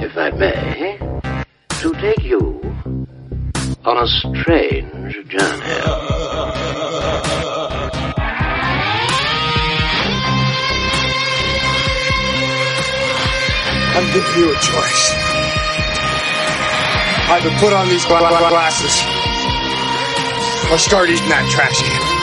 if I may, to take you on a strange journey. I'm giving you a choice. Either put on these gla- gla- glasses or start eating that trash can.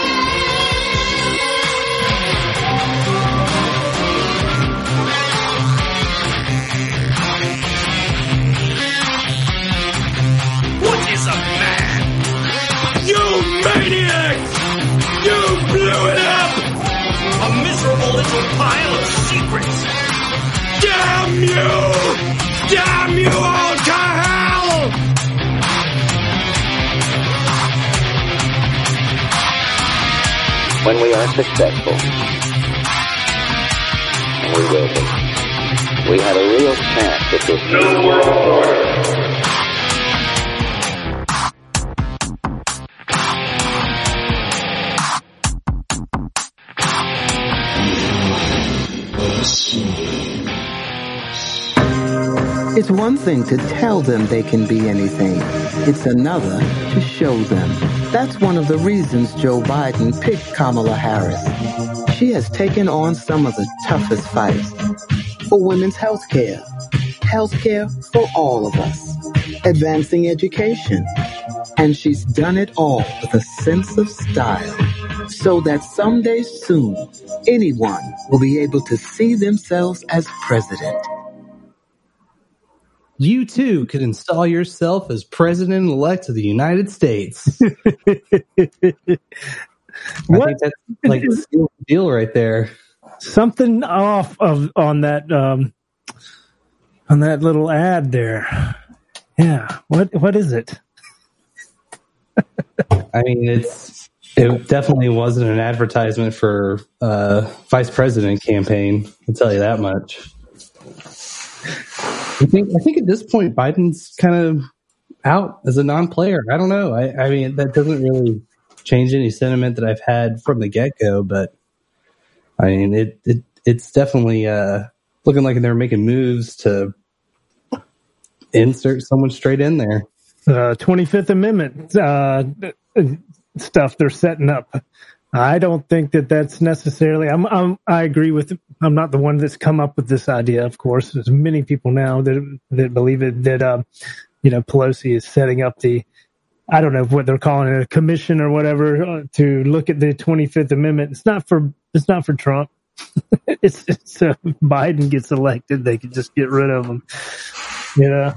Pile of secrets! Damn you! Damn you all to hell! When we are successful, and we will be, we have a real chance at this new world order. It's one thing to tell them they can be anything. It's another to show them. That's one of the reasons Joe Biden picked Kamala Harris. She has taken on some of the toughest fights for women's health care, health care for all of us, advancing education. And she's done it all with a sense of style so that someday soon anyone will be able to see themselves as president. You too could install yourself as president elect of the United States. I What? think that's like the seal of the deal right there. Something off of on that um on that little ad there. Yeah. What what is it? I mean, it's it definitely wasn't an advertisement for uh, vice president campaign. I'll tell you that much. I think I think at this point Biden's kind of out as a non-player. I don't know. I, I mean, that doesn't really change any sentiment that I've had from the get-go. But I mean, it, it it's definitely uh, looking like they're making moves to insert someone straight in there. Uh 25th Amendment uh stuff they're setting up. I don't think that that's necessarily. I'm, I'm. I agree with. I'm not the one that's come up with this idea. Of course, there's many people now that that believe it. That um, you know, Pelosi is setting up the. I don't know what they're calling it, a commission or whatever, uh, to look at the 25th Amendment. It's not for. It's not for Trump. it's, it's uh, Biden gets elected, they could just get rid of him. You know.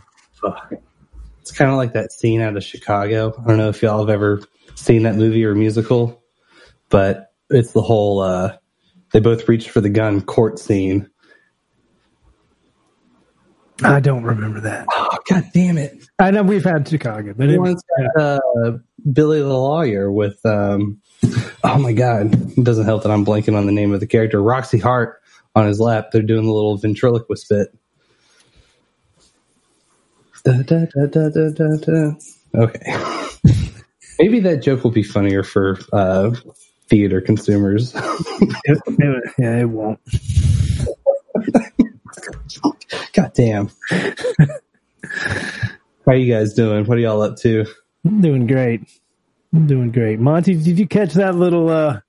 It's kind of like that scene out of Chicago. I don't know if y'all have ever seen that movie or musical, but it's the whole uh, they both reached for the gun court scene. I don't remember that. Oh god damn it! I know we've had Chicago, but it, one's uh, Billy the lawyer with um, oh my god, it doesn't help that I'm blanking on the name of the character. Roxy Hart on his lap. They're doing the little ventriloquist bit. Da, da, da, da, da, da, da. Okay. Maybe that joke will be funnier for uh, theater consumers. it, it- yeah, it won't. God damn. How you guys doing? What are y'all up to? I'm doing great. I'm doing great. Monty, did you catch that little, uh,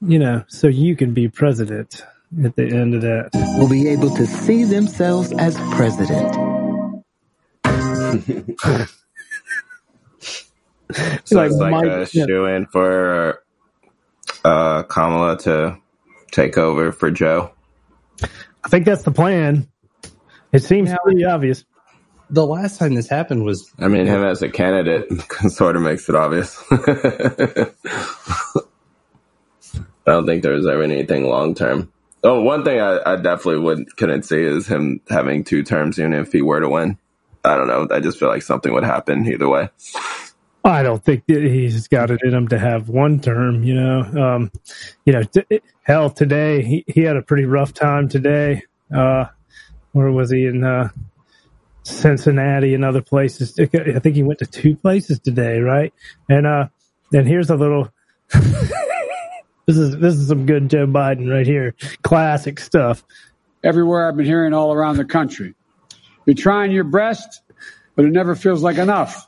you know, so you can be president at the end of that? Will be able to see themselves as president. So Like it's like Mike- a yeah. shoe in for uh, Kamala to take over for Joe. I think that's the plan. It seems Yeah. pretty obvious. The last time this happened was I mean, him as a candidate sort of makes it obvious. I don't think there was ever anything long term. Oh, one thing I, I definitely would couldn't see is him having two terms, even if he were to win. I don't know. I just feel like something would happen either way. I don't think he's got it in him to have one term. You know, um, you know, t- hell, today he, he had a pretty rough time today. Uh, where was he in uh, Cincinnati and other places? I think he went to two places today, right? And uh, and here's a little. this is this is some good Joe Biden right here, classic stuff. Everywhere I've been hearing all around the country, you're trying your best, but it never feels like enough.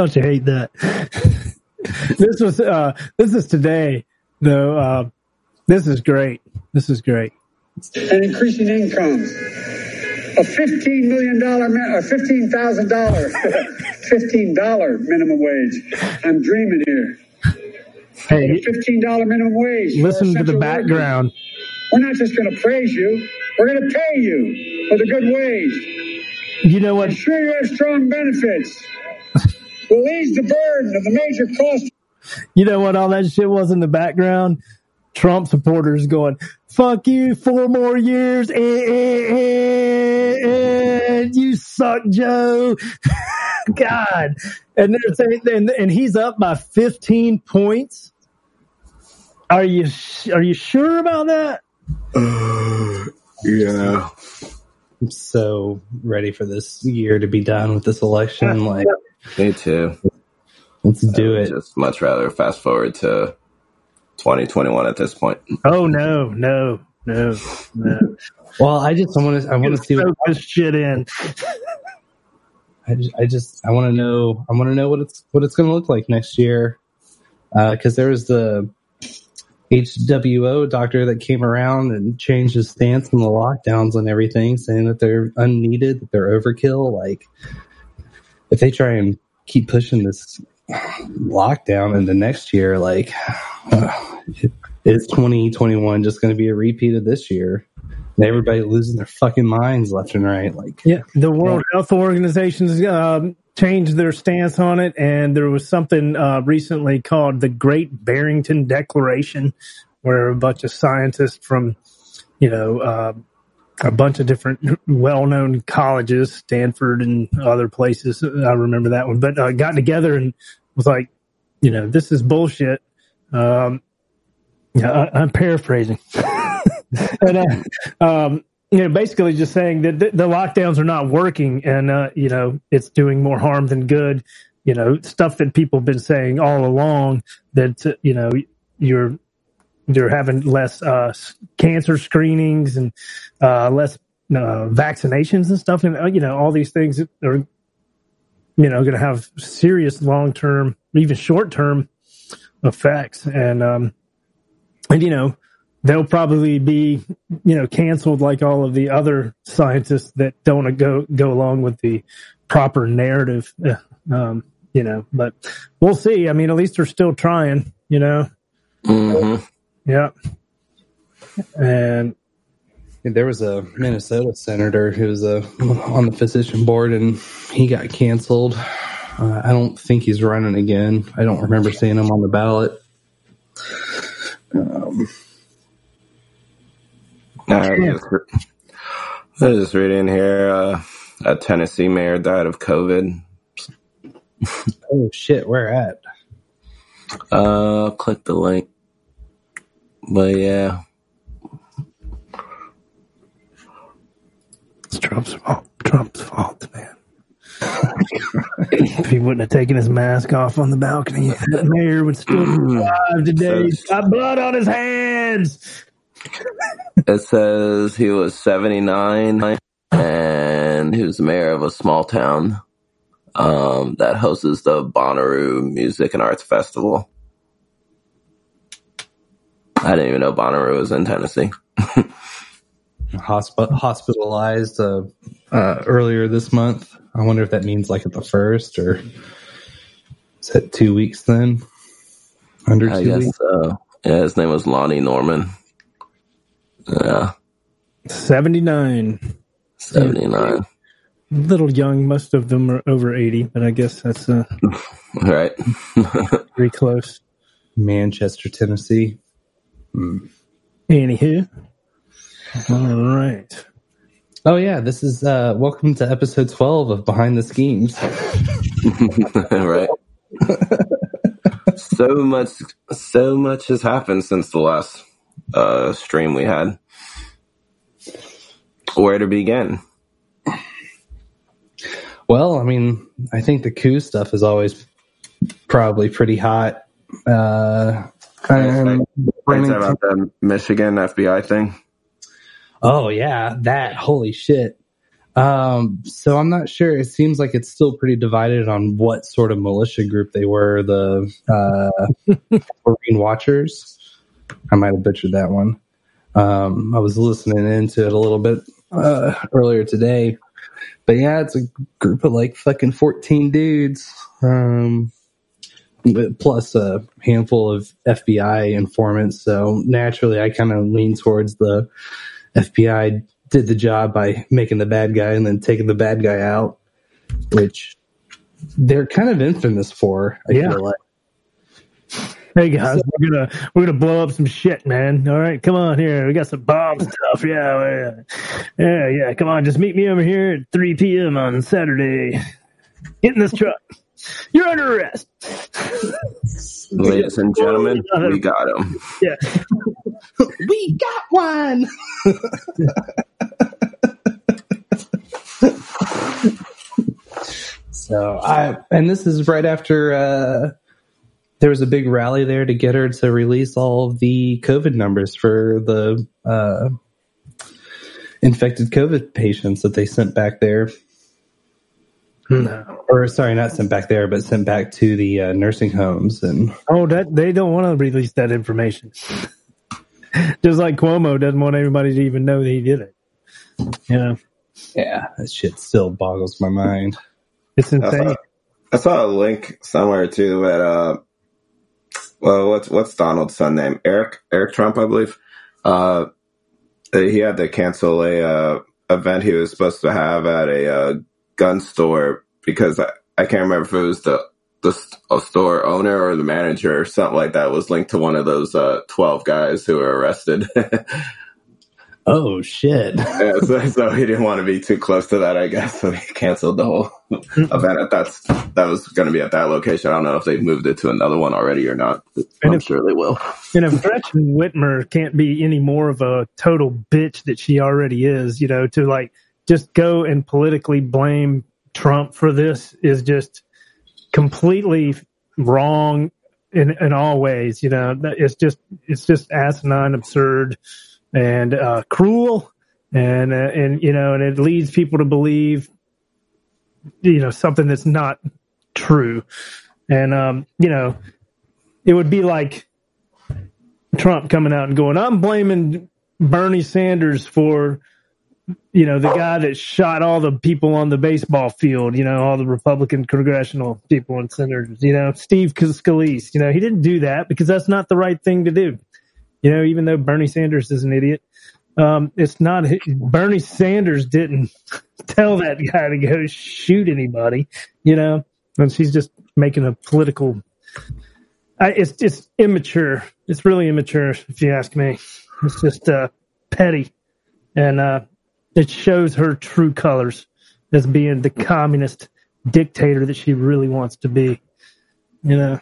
Don't you hate that? this was uh, this is today though. Uh, this is great. This is great. And increasing income. A fifteen million dollar, a fifteen thousand dollar, fifteen dollar minimum wage. I'm dreaming here. Hey, a fifteen dollar minimum wage. Listen to the background. Workers. We're not just going to praise you. We're going to pay you with a good wage. You know what? I'm sure you have strong benefits will ease the burden of the major cost. You know what all that shit was in the background? Trump supporters going, fuck you, four more years, and, and you suck, Joe. God. And they're saying, and, and he's up by 15 points. Are you, are you sure about that? Uh, yeah. I'm so ready for this year to be done with this election. Like, me too. Let's do it. Just much rather fast forward to 2021 at this point. Oh no, no, no, no. well, I just I want to I want to see what this shit in. I just, I just I want to know I want to know what it's what it's going to look like next year because uh, there was the HWO doctor that came around and changed his stance on the lockdowns and everything, saying that they're unneeded, that they're overkill. Like if they try and keep pushing this lockdown into next year, like uh, is 2021 just going to be a repeat of this year? And everybody losing their fucking minds left and right. Like, yeah, the World yeah. Health Organization's um, changed their stance on it, and there was something uh, recently called the Great Barrington Declaration, where a bunch of scientists from, you know, uh, a bunch of different well-known colleges, Stanford and other places. I remember that one, but uh, got together and was like, you know, this is bullshit. Um, yeah, I, am paraphrasing, and uh, um, you know, basically just saying that the, the lockdowns are not working, and uh, you know, it's doing more harm than good. You know, stuff that people have been saying all along that you know you're they're having less uh, cancer screenings and uh, less uh, vaccinations and stuff, and uh, you know all these things are you know going to have serious long term, even short term effects, and um, and you know they'll probably be you know canceled like all of the other scientists that don't go go along with the proper narrative. Uh, um, you know, but we'll see. I mean, at least they're still trying. You know. Mm-hmm. Yeah. And there was a Minnesota senator who was uh, on the physician board and he got canceled. Uh, I don't think he's running again. I don't remember seeing him on the ballot. Um, I was just, I was just reading here uh, a Tennessee mayor died of COVID. oh, shit. Where at? Uh, click the link. But yeah. It's Trump's fault. Trump's fault, man. if he wouldn't have taken his mask off on the balcony, that mayor would still be alive today. He's got blood on his hands. it says he was 79 and he was mayor of a small town um, that hosts the Bonnaroo Music and Arts Festival. I didn't even know Bonnaroo was in Tennessee. Hosp- hospitalized uh, uh, earlier this month. I wonder if that means like at the first or is that two weeks then? Under I two guess weeks? so. Yeah, his name was Lonnie Norman. Yeah. 79. 79. Little young, most of them are over 80, but I guess that's uh, right. pretty close. Manchester, Tennessee. Hmm. Anywho. All right. Oh yeah, this is uh welcome to episode 12 of Behind the Schemes. right. so much, so much has happened since the last uh, stream we had. Where to begin? Well, I mean, I think the coup stuff is always probably pretty hot. Uh Things about the Michigan FBI thing. Oh yeah, that holy shit. Um, so I'm not sure. It seems like it's still pretty divided on what sort of militia group they were. The uh, Marine Watchers. I might have butchered that one. Um, I was listening into it a little bit uh, earlier today, but yeah, it's a group of like fucking 14 dudes. Um, plus a handful of FBI informants. So naturally, I kind of lean towards the FBI did the job by making the bad guy and then taking the bad guy out, which they're kind of infamous for. I Yeah. feel like. Hey guys, we're gonna we're gonna blow up some shit, man. All right, come on here. We got some bomb stuff. Yeah, yeah, yeah, yeah. Come on, just meet me over here at 3 p.m. on Saturday. Get in this truck. You're under arrest. Ladies and gentlemen, we got him. Yeah. we got one. so I and this is right after uh, there was a big rally there to get her to release all of the COVID numbers for the uh, infected COVID patients that they sent back there. No. Or sorry, not sent back there, but sent back to the uh, nursing homes and Oh, that they don't want to release that information. Just like Cuomo doesn't want everybody to even know that he did it. Yeah, yeah, that shit still boggles my mind. it's I insane. saw, I saw a link somewhere too that uh, well, what's what's Donald's son name? Eric Eric Trump, I believe. Uh, he had to cancel a uh, event he was supposed to have at a uh, gun store because I, I can't remember if it was the the a store owner or the manager or something like that was linked to one of those uh, twelve guys who were arrested. Oh shit! yeah, so, so he didn't want to be too close to that, I guess. So he canceled the whole event. That's that was going to be at that location. I don't know if they've moved it to another one already or not. I'm if- sure they will. And if Gretchen Whitmer can't be any more of a total bitch that she already is, you know, to like just go and politically blame Trump for this is just completely wrong in in all ways. You know, it's just it's just asinine, absurd, and uh, cruel, and uh, and you know, and it leads people to believe, you know, something that's not true, and um, you know, it would be like Trump coming out and going, I'm blaming Bernie Sanders for, you know, the guy that shot all the people on the baseball field, you know, all the Republican congressional people and senators, you know, Steve Scalise, you know, he didn't do that because that's not the right thing to do. You know, even though Bernie Sanders is an idiot, um, it's not, Bernie Sanders didn't tell that guy to go shoot anybody, you know, and she's just making a political I, it's it's immature. It's really immature, if you ask me. It's just uh, petty, and uh, it shows her true colors as being the communist dictator that she really wants to be. You know.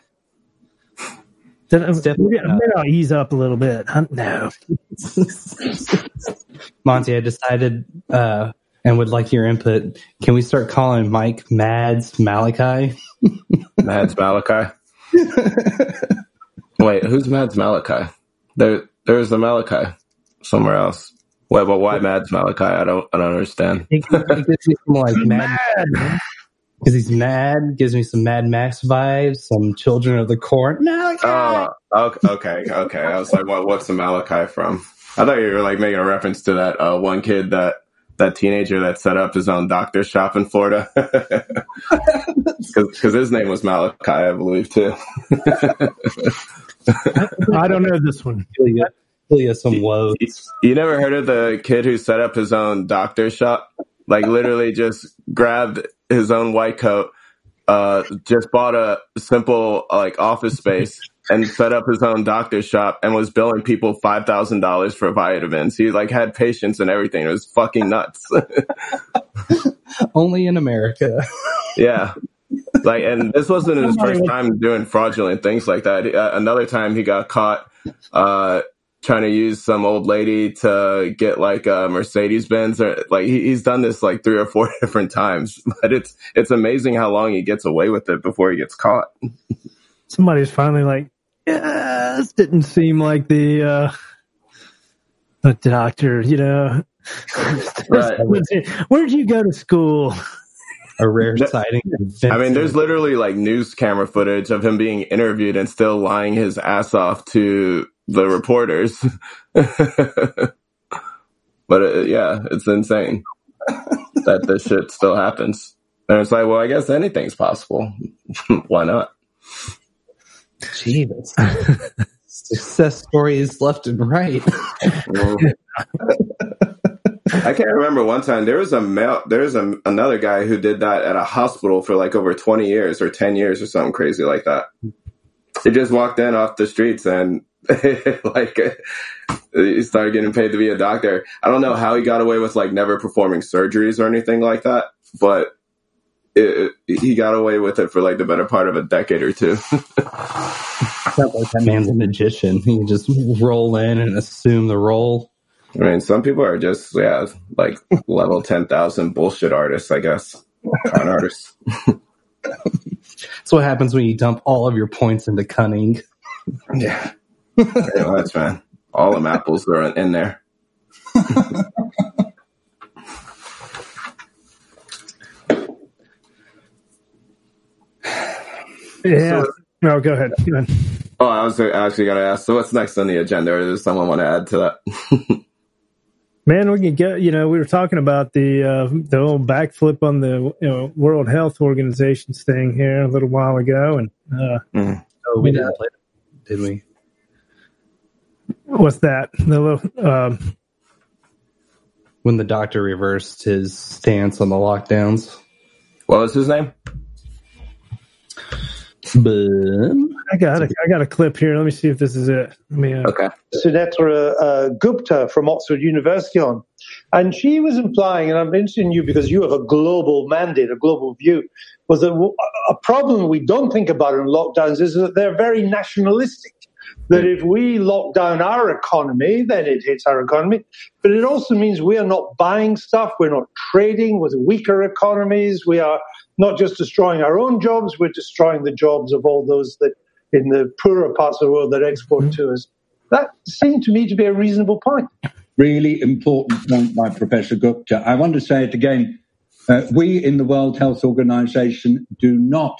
Then, definitely maybe, maybe I'll ease up a little bit. Huh? No, Monty, I decided uh, and would like your input. Can we start calling Mike Mads Malachi? Mads Malachi. Wait, who's Mads Malachi? There, there's a Malachi somewhere else. Wait, but why Mads Malachi? I don't, I don't understand. It, it gives me some like mad because he's mad. Gives me some Mad Max vibes. Some Children of the Corn. Malachi. Oh, okay, okay, okay. I was like, what, what's the Malachi from? I thought you were like making a reference to that uh, one kid that that teenager that set up his own doctor shop in Florida. Because his name was Malachi, I believe too. I don't know this one. Some woes. You never heard of the kid who set up his own doctor shop? Like literally just grabbed his own white coat, uh, just bought a simple like office space and set up his own doctor shop and was billing people five thousand dollars for vitamins. He like had patients and everything. It was fucking nuts. Only in America. yeah. Like, and this wasn't his first time doing fraudulent things like that. Uh, another time he got caught, uh, trying to use some old lady to get like a Mercedes Benz or like he, he's done this like three or four different times. But it's it's amazing how long he gets away with it before he gets caught. Somebody's finally like, yeah, this didn't seem like the uh the doctor, you know. Right. Where'd you go to school? A rare sighting. I mean, there's literally like news camera footage of him being interviewed and still lying his ass off to the reporters. but uh, yeah, it's insane that this shit still happens. And it's like, well, I guess anything's possible. Why not? Jesus. Success stories left and right. I can't remember one time there was a male, there was a, another guy who did that at a hospital for like over 20 years or 10 years or something crazy like that. He just walked in off the streets and like he started getting paid to be a doctor. I don't know how he got away with like never performing surgeries or anything like that, but it, it, he got away with it for like the better part of a decade or two. like that man's a magician. He can just roll in and assume the role. I mean, some people are just yeah, like level ten thousand bullshit artists, I guess, con artists. That's what happens when you dump all of your points into cunning. Yeah, Pretty much, man. All them apples are in there. Yeah. So- no, go ahead. Go ahead. Oh, I was actually going to ask. So, what's next on the agenda? Or does someone want to add to that? Man, we can get. You know, we were talking about the uh, the old backflip on the you know, World Health Organization's thing here a little while ago, and uh, Oh, we didn't play it, did we? What's that? The little, um, When the doctor reversed his stance on the lockdowns. what was his name? Boom. I got a, I got a clip here. Let me see if this is it. Let me. Uh, Okay. Sunetra uh, Gupta from Oxford University on. And she was implying, and I'm interested in you because you have a global mandate, a global view, was that w- a problem we don't think about in lockdowns is that they're very nationalistic. That if we lock down our economy, then it hits our economy. But it also means we are not buying stuff, we're not trading with weaker economies, we are not just destroying our own jobs, we're destroying the jobs of all those that in the poorer parts of the world that export to us. That seemed to me to be a reasonable point. really important point by Professor Gupta. I want to say it again. Uh, we in the World Health Organization do not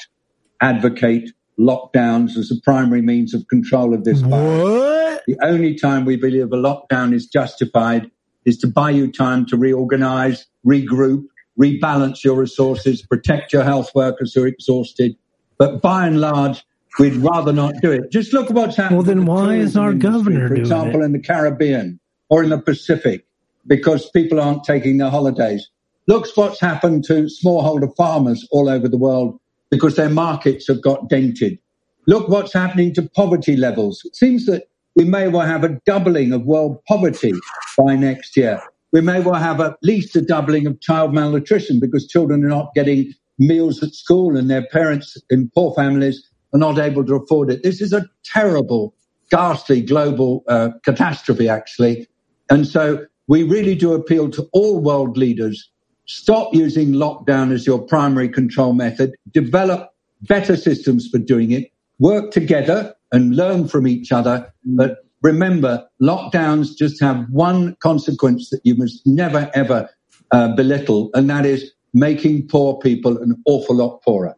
advocate lockdowns as a primary means of control of this virus. The only time we believe a lockdown is justified is to buy you time to reorganize, regroup, rebalance your resources, protect your health workers who are exhausted. But by and large, we'd rather not do it. Just look at what's happening. Well, then the why is our industry, governor for doing example, it? in the Caribbean or in the Pacific, because people aren't taking their holidays. Look what's happened to smallholder farmers all over the world because their markets have got dented. Look what's happening to poverty levels. It seems that we may well have a doubling of world poverty by next year. We may well have at least a doubling of child malnutrition because children are not getting meals at school and their parents in poor families are not able to afford it. This is a terrible, ghastly global uh, catastrophe, actually. And so we really do appeal to all world leaders. Stop using lockdown as your primary control method. Develop better systems for doing it. Work together and learn from each other. But remember, lockdowns just have one consequence that you must never ever uh, belittle, and that is making poor people an awful lot poorer.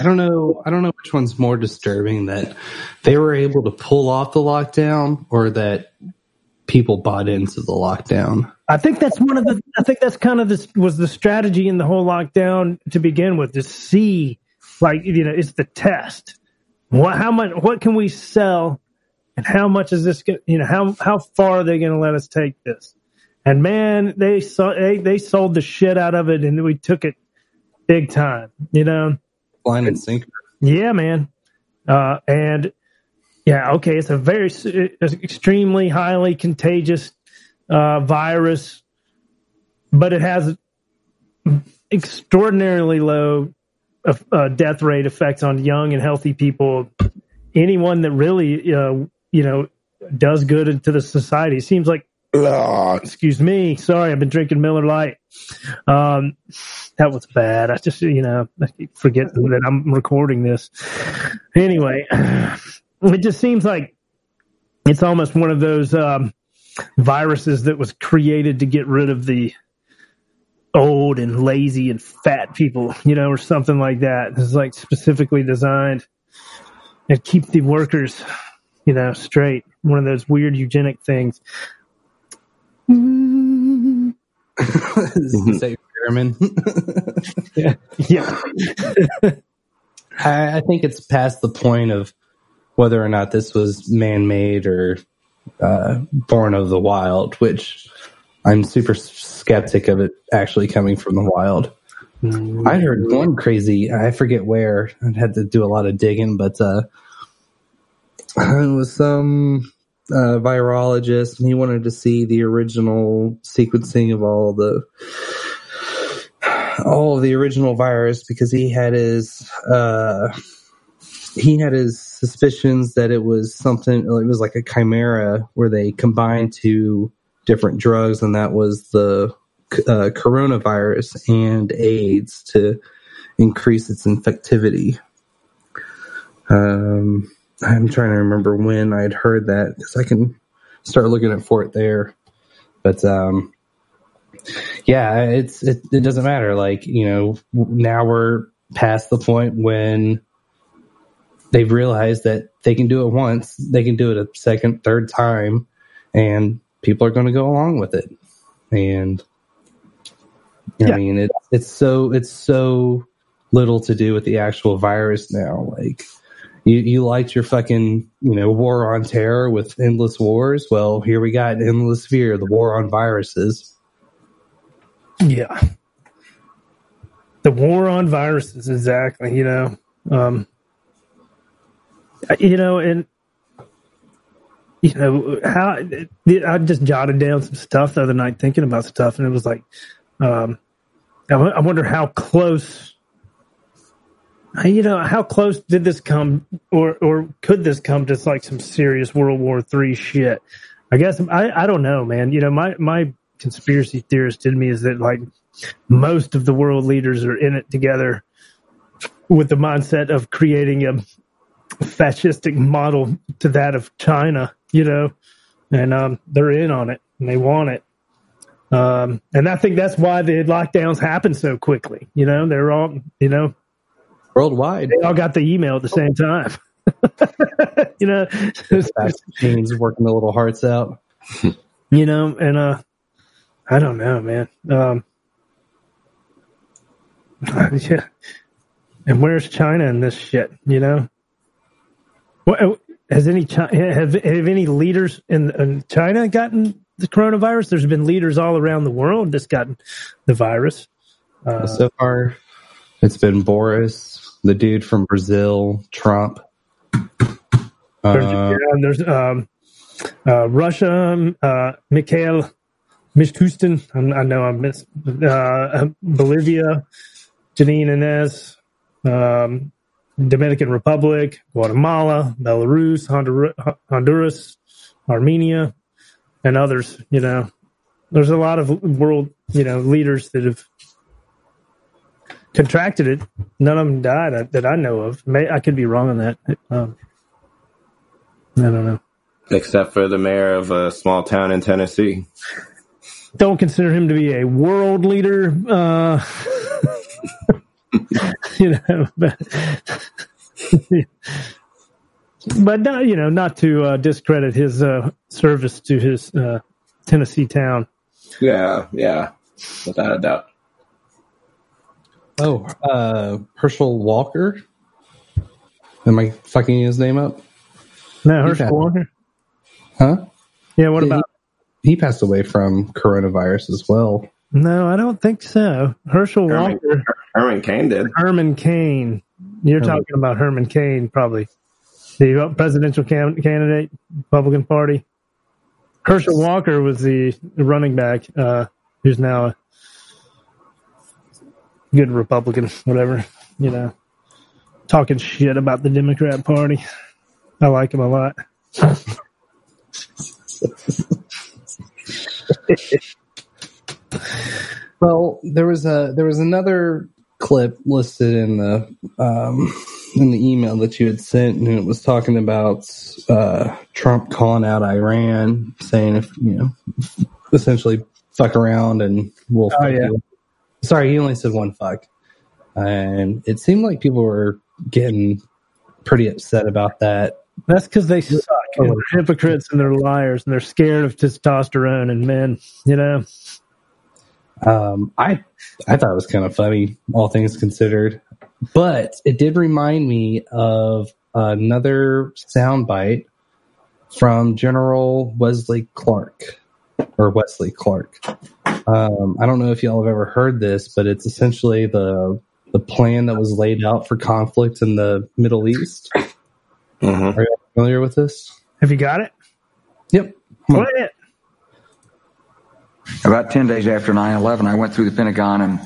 I don't know. I don't know which one's more disturbing that they were able to pull off the lockdown or that people bought into the lockdown. I think that's one of the. I think that's kind of this was the strategy in the whole lockdown to begin with to see, like you know, it's the test. What how much? What can we sell, and how much is this? go- You know, how how far are they going to let us take this? And man, they saw they they sold the shit out of it, and we took it big time. You know, Line and sinker. yeah, man. Uh, and yeah, okay, it's a very it's extremely highly contagious uh, virus, but it has extraordinarily low uh, death rate effects on young and healthy people. Anyone that really, uh, you know, does good to the society seems like. excuse me. Sorry, I've been drinking Miller Lite. Um, that was bad. I just, you know, I forget that I'm recording this. Anyway, it just seems like it's almost one of those um, viruses that was created to get rid of the old and lazy and fat people, you know, or something like that. This is like specifically designed to keep the workers, you know, straight. One of those weird eugenic things. Mm-hmm. Is that German? yeah. yeah. I, I think it's past the point of whether or not this was man-made or uh, born of the wild, which I'm super skeptic of it actually coming from the wild. I heard one crazy, I forget where, I had to do a lot of digging, but uh, it was some uh, virologist and he wanted to see the original sequencing of all the all of the original virus because he had his uh, he had his suspicions that it was something it was like a chimera where they combined two different drugs and that was the uh, coronavirus and AIDS to increase its infectivity. Um, I'm trying to remember when I'd heard that because I can start looking at for it there. But um, yeah, it's it, it doesn't matter. Like you know, now we're past the point when they've realized that they can do it once, they can do it a second, third time, and people are going to go along with it. And I mean, it, it's so it's so little to do with the actual virus now. Like you, you liked your fucking you know war on terror with endless wars. Well, here we got endless fear, the war on viruses. Yeah. The war on viruses, exactly. You know, um, you know, and you know how I just jotted down some stuff the other night, thinking about stuff, and it was like, um, I wonder how close. You know, how close did this come, or or could this come to like some serious World War Three shit? I guess I I don't know, man. You know, my my conspiracy theorist in me is that like most of the world leaders are in it together with the mindset of creating a fascistic model to that of China, you know, and um, they're in on it and they want it. Um, and I think that's why the lockdowns happen so quickly. You know, they're all, you know, worldwide. They all got the email at the same time. you know, vaccines working the little hearts out. you know, and uh, I don't know, man. Um, yeah. And where's China in this shit? You know, what has any have have any leaders in, in China gotten the coronavirus? There's been leaders all around the world that's gotten the virus. Uh, so far, it's been Boris, the dude from Brazil, Trump. There's, uh, yeah, there's um, uh, Russia, uh, Mikhail Mishustin. I know I missed uh, Bolivia, Jeanine Áñez, um, Dominican Republic, Guatemala, Belarus, Honduras, Armenia, and others. You know, there's a lot of world, you know, leaders that have contracted it. None of them died uh, that I know of. May, I could be wrong on that. Um, I don't know. Except for the mayor of a small town in Tennessee. Don't consider him to be a world leader. Uh, you know, but, but not, you know, not to uh, discredit his uh, service to his uh, Tennessee town. Yeah, yeah, without a doubt. Oh, uh, Herschel Walker. Am I fucking his name up? No, Herschel Walker. Huh? Yeah. What about? He, he passed away from coronavirus as well. No, I don't think so. Herschel Herman, Walker. Herman Cain did. Herman Cain. You're Herman. talking about Herman Cain, probably. the presidential can- candidate, Republican Party. Herschel Walker was the running back, uh, who's now a good Republican, whatever, you know, talking shit about the Democrat Party. I like him a lot. Well, there was a there was another clip listed in the um, in the email that you had sent, and it was talking about uh, Trump calling out Iran, saying if you know, essentially fuck around and we'll. Oh, yeah. you. Sorry, he only said one fuck, and it seemed like people were getting pretty upset about that. That's because they suck. And they're hypocrites and they're liars and they're scared of testosterone and men, you know? Um, I I thought it was kind of funny, all things considered, but it did remind me of another soundbite from General Wesley Clark or Wesley Clark. Um, I don't know if y'all have ever heard this, but it's essentially the the plan that was laid out for conflict in the Middle East. Are you familiar with this? Have you got it? Yep. Play it. About 10 days after 9-11, I went through the Pentagon and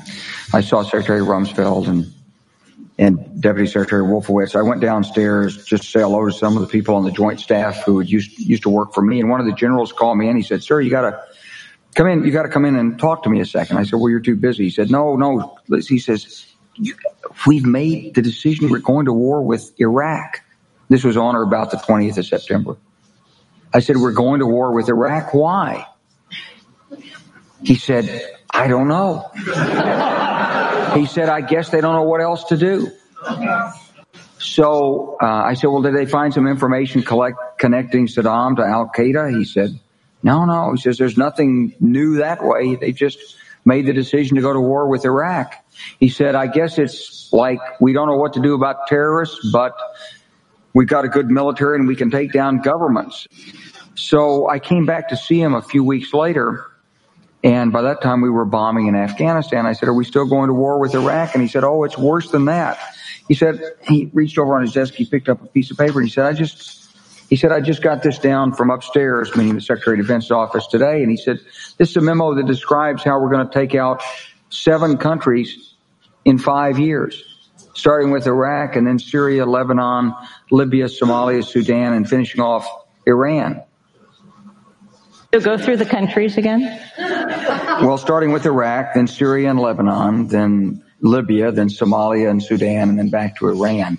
I saw Secretary Rumsfeld and, and Deputy Secretary Wolfowitz. I went downstairs just to say hello to some of the people on the joint staff who had used, used to work for me. And one of the generals called me and he said, sir, you gotta come in, you gotta come in and talk to me a second. I said, well, you're too busy. He said, no, no. He says, "You- we've made the decision we're going to war with Iraq. This was on or about the 20th of September. I said, we're going to war with Iraq. Why? He said, I don't know. he said, I guess they don't know what else to do. So uh, I said, well, did they find some information collect, connecting Saddam to Al Qaeda? He said, no, no. He says, there's nothing new that way. They just made the decision to go to war with Iraq. He said, I guess it's like we don't know what to do about terrorists, but we've got a good military and we can take down governments. So I came back to see him a few weeks later. And by that time we were bombing in Afghanistan. I said, are we still going to war with Iraq? And he said, oh, it's worse than that. He said, he reached over on his desk, he picked up a piece of paper and he said, I just, he said, I just got this down from upstairs, meaning the Secretary of Defense office today. And he said, this is a memo that describes how we're going to take out seven countries in five years, starting with Iraq and then Syria, Lebanon, Libya, Somalia, Sudan, and finishing off Iran. So go through the countries again. Well, starting with Iraq, then Syria and Lebanon, then Libya, then Somalia and Sudan, and then back to Iran.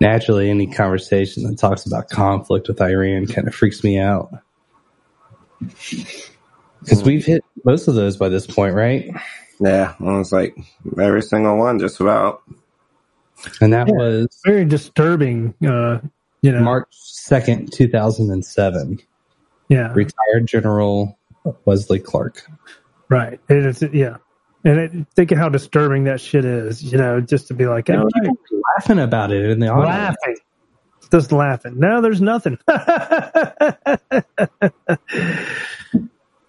Naturally, any conversation that talks about conflict with Iran kind of freaks me out. Because we've hit most of those by this point, right? Yeah, I was like every single one, just about. And that Yeah. was Very disturbing, uh, you know. March 2nd, 2007. Yeah. Retired General Wesley Clark. Right. It is, yeah. And it, think of how disturbing that shit is, you know, just to be like, And oh, people were laughing about it in the audience. laughing. Just laughing. No, there's nothing.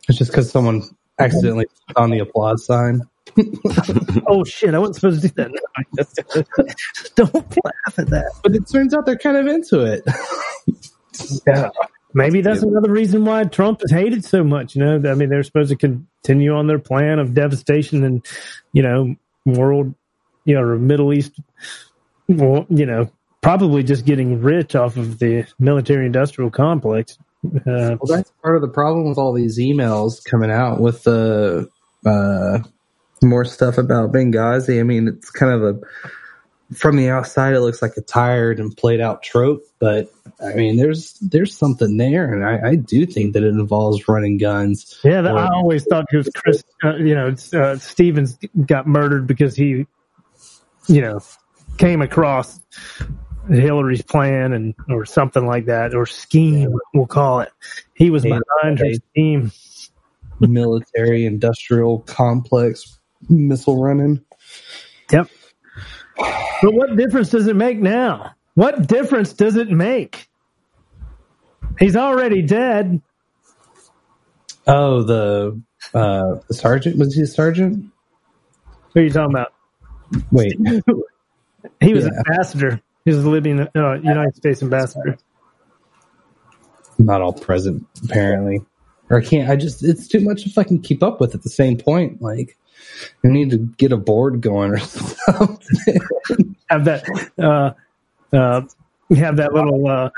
It's just because someone accidentally on the applause sign. Oh shit, I wasn't supposed to do that. Don't laugh at that. But it turns out they're kind of into it. Yeah. Maybe that's another reason why Trump is hated so much. You know, I mean, they're supposed to continue on their plan of devastation and, you know, world, you know, or Middle East, well, you know, probably just getting rich off of the military industrial complex. Uh, Well, that's part of the problem with all these emails coming out with the uh, more stuff about Benghazi. I mean, it's kind of a from the outside, it looks like a tired and played out trope, but I mean, there's there's something there, and I, I do think that it involves running guns. Yeah, or- I always thought it was Chris. Uh, you know, uh, Stevens got murdered because he, you know, came across Hillary's plan and or something like that, or scheme. We'll call it. He was behind her scheme. military industrial complex missile running. Yep. But what difference does it make now? What difference does it make? He's already dead. Oh, the uh, the sergeant was he a sergeant? Who are you talking about? Wait, He was Yeah. ambassador. He was the Libyan uh, United States ambassador. not all present apparently or i can't i just it's too much to fucking keep up with at the same point like you need to get a board going or something Have that. Uh, uh, we have that little. Uh,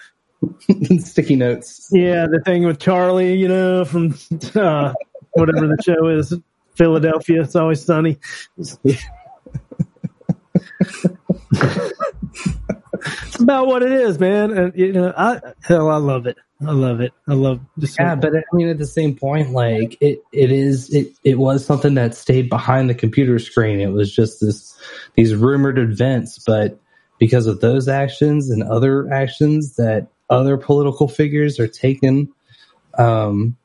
sticky notes Yeah, the thing with Charlie, you know, from uh, whatever the show is, Philadelphia. It's always sunny. it's about what it is, man. And you know, I hell, I love it. I love it. I love just yeah but i mean at the same point like it it is it it was something that stayed behind the computer screen it was just this these rumored events but because of those actions and other actions that other political figures are taking um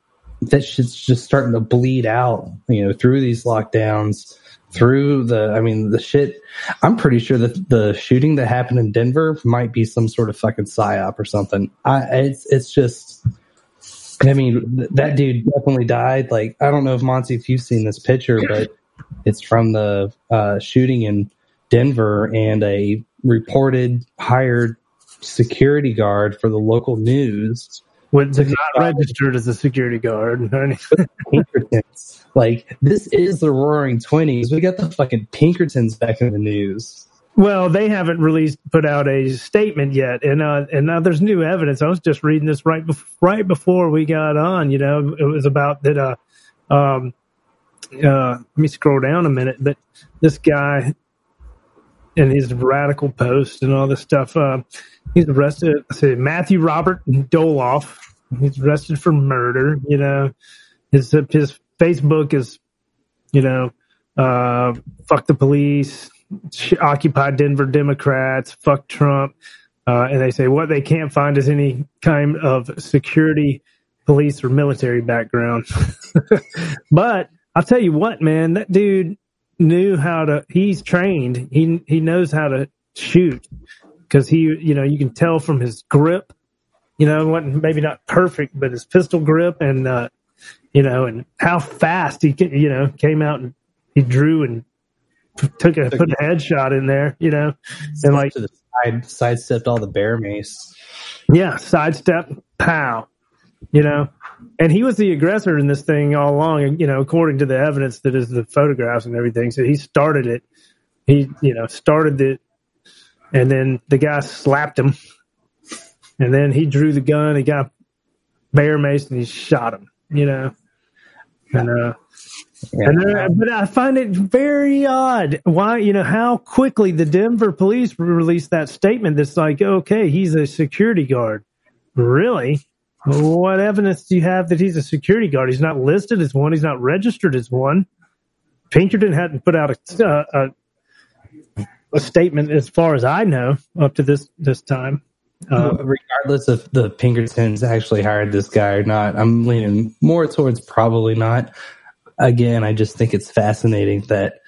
that shit's just starting to bleed out you know through these lockdowns through the i mean the shit i'm pretty sure that the shooting that happened in denver might be some sort of fucking psyop or something i it's it's just I mean, th- that dude definitely died. Like, I don't know if Monty, if you've seen this picture, but it's from the uh, shooting in Denver, and a reported hired security guard for the local news was not registered as a security guard. or anything. Pinkertons. Like, this is the Roaring Twenties. We got the fucking Pinkertons back in the news. Well, they haven't released put out a statement yet, and uh, and now there's new evidence. I was just reading this right bef- right before we got on. You know, it was about that. Uh, um, uh, let me scroll down a minute, but this guy and his radical post and all this stuff. Uh, he's arrested. See, Matthew Robert Dolloff. He's arrested for murder. You know, his his Facebook is, you know, uh, fuck the police, occupy Denver Democrats, fuck Trump. Uh, and they say what they can't find is any kind of security, police, or military background. but I'll tell you what, man, that dude knew how to. He's trained. He he knows how to shoot because he, you know, you can tell from his grip. You know, wasn't maybe not perfect, but his pistol grip and uh, you know, and how fast he, you know, came out and he drew and took a put a headshot in there. You know, and like to the side, sidestepped all the bear mace. yeah, sidestep, pow. You know, and he was the aggressor in this thing all along. You know, according to the evidence that is the photographs and everything, so he started it. He, you know, started it, and then the guy slapped him, and then he drew the gun. He got bear mace and he shot him. You know, and uh, and then, but I find it very odd why you know how quickly the Denver police released that statement. That's like, okay, he's a security guard. Really? What evidence do you have that he's a security guard? He's not listed as one. He's not registered as one. Pinkerton hadn't put out a, uh, a a statement, as far as I know, up to this this time. Um, Regardless if the Pinkertons actually hired this guy or not, I'm leaning more towards probably not. Again, I just think it's fascinating that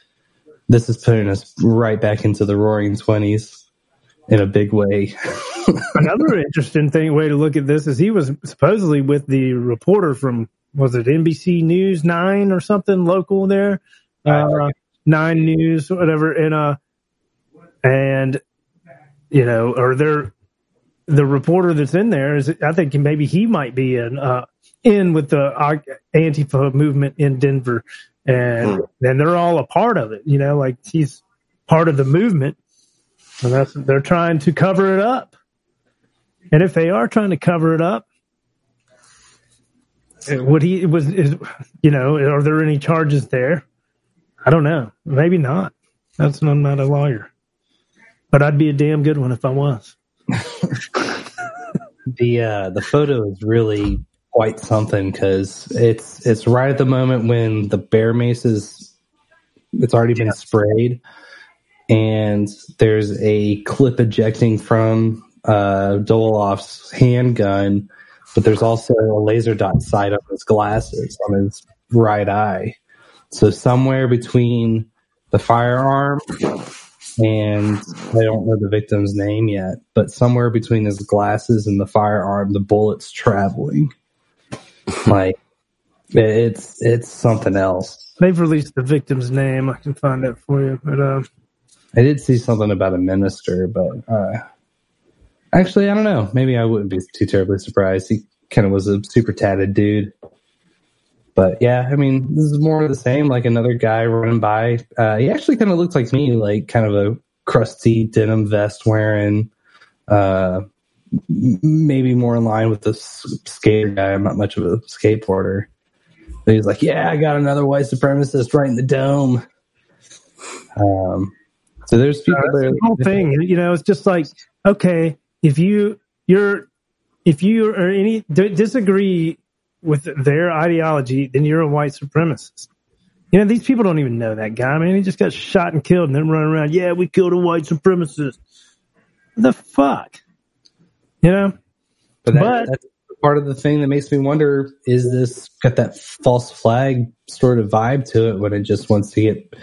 this is putting us right back into the Roaring Twenties in a big way. Another interesting thing way to look at this is he was supposedly with the reporter from was it NBC News Nine or something local there, uh, Nine News whatever, in a, and you know, or they're the reporter that's in there is I think maybe he might be in uh, in with the uh, Antifa movement in Denver, and and they're all a part of it. You know, like he's part of the movement, and that's they're trying to cover it up. And if they are trying to cover it up, uh, would he was is you know are there any charges there? I don't know. Maybe not. That's I'm not a lawyer, but I'd be a damn good one if I was. the uh, the photo is really quite something because it's it's right at the moment when the bear mace is it's already been sprayed and there's a clip ejecting from uh Dolloff's handgun but there's also a laser dot sight on his glasses on his right eye so somewhere between the firearm and I don't know the victim's name yet, but somewhere between his glasses and the firearm, the bullet's traveling. like it's it's something else. They've released the victim's name. I can find that for you, but uh, I did see something about a minister, but uh, actually, I don't know. Maybe I wouldn't be too terribly surprised. He kind of was a super tatted dude. But yeah, I mean, this is more of the same. Like another guy running by. Uh, he actually kind of looks like me, like kind of a crusty denim vest wearing. Uh, maybe more in line with the skater guy. I'm not much of a skateboarder. But he's like, yeah, I got another white supremacist right in the dome. Um, so there's people Uh, there. the whole thing, you know, it's just like okay, if you you're if you are any d- disagree with their ideology, then you're a white supremacist. You know, these people don't even know that guy. Man, he just got shot and killed, and then running around. Yeah, we killed a white supremacist. The fuck, you know? But, that, But- that's part of the thing that makes me wonder: is this got that false flag sort of vibe to it when it just wants to get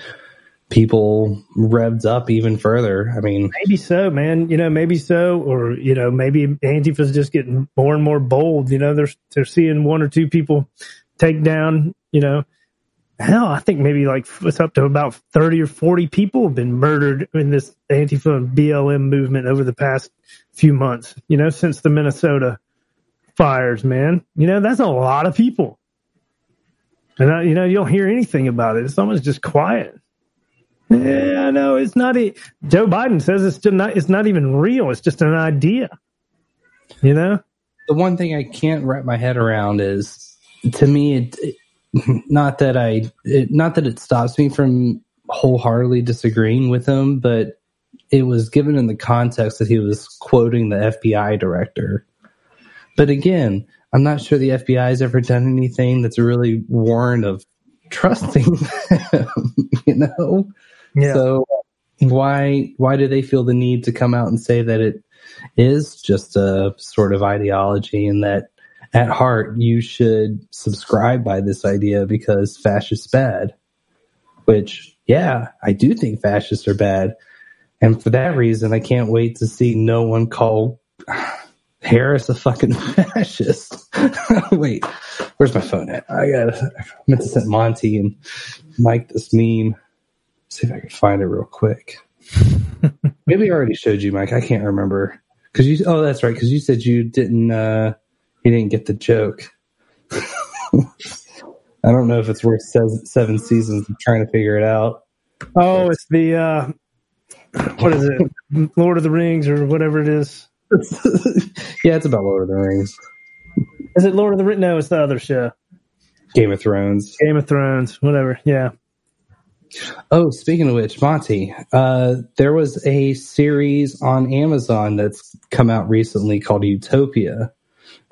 people revved up even further? I mean, Maybe so, man. You know, maybe so, or you know, maybe Antifa's just getting more and more bold. You know, they're they're seeing one or two people take down. You know, hell, I think maybe like it's up to about thirty or forty people have been murdered in this Antifa and BLM movement over the past few months. You know, since the Minnesota fires, man. You know, that's a lot of people, and uh, you know, you don't hear anything about it. It's almost just quiet. Yeah, I know it's not. A, Joe Biden says it's just not. It's not even real. It's just an idea. You know. the one thing I can't wrap my head around is, to me, it, it- not that I, it, not that it stops me from wholeheartedly disagreeing with him, but it was given in the context that he was quoting the FBI director. But again, I'm not sure the FBI has ever done anything that's really warrant of trusting them, you know? Yeah. So why why do they feel the need to come out and say that it is just a sort of ideology and that at heart you should subscribe by this idea because fascists bad? Which yeah, I do think fascists are bad. And for that reason I can't wait to see no one call Harris a fucking fascist. Wait, where's my phone at? I gotta I meant to send Monty and Mike this meme. See if I can find it real quick. Maybe I already showed you, Mike. I can't remember because you. Oh, that's right. Because you said you didn't. uh You didn't get the joke. I don't know if it's worth seven seasons of trying to figure it out. Oh, it's the uh, what is it? Lord of the Rings or whatever it is. yeah, it's about Lord of the Rings, Is it Lord of the Rings? No, it's the other show. Game of Thrones. Game of Thrones, whatever. Yeah. Oh, speaking of which, Monty, uh, there was a series on Amazon that's come out recently called Utopia.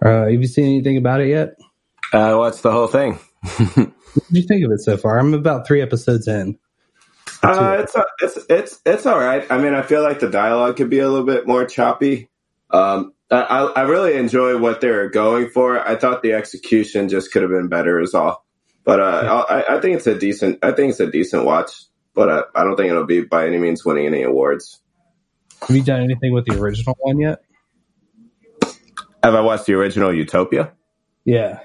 Uh, have you seen anything about it yet? Uh, what's the whole thing? What did you think of it so far? I'm about three episodes in. Uh, it's it's it's it's all right. I mean, I feel like the dialogue could be a little bit more choppy. Um, I I I really enjoy what they're going for. I thought the execution just could have been better, is all. But uh, I, I think it's a decent. I think it's a decent watch. But uh, I don't think it'll be by any means winning any awards. Have you done anything with the original one yet? Have I watched the original Utopia? Yeah.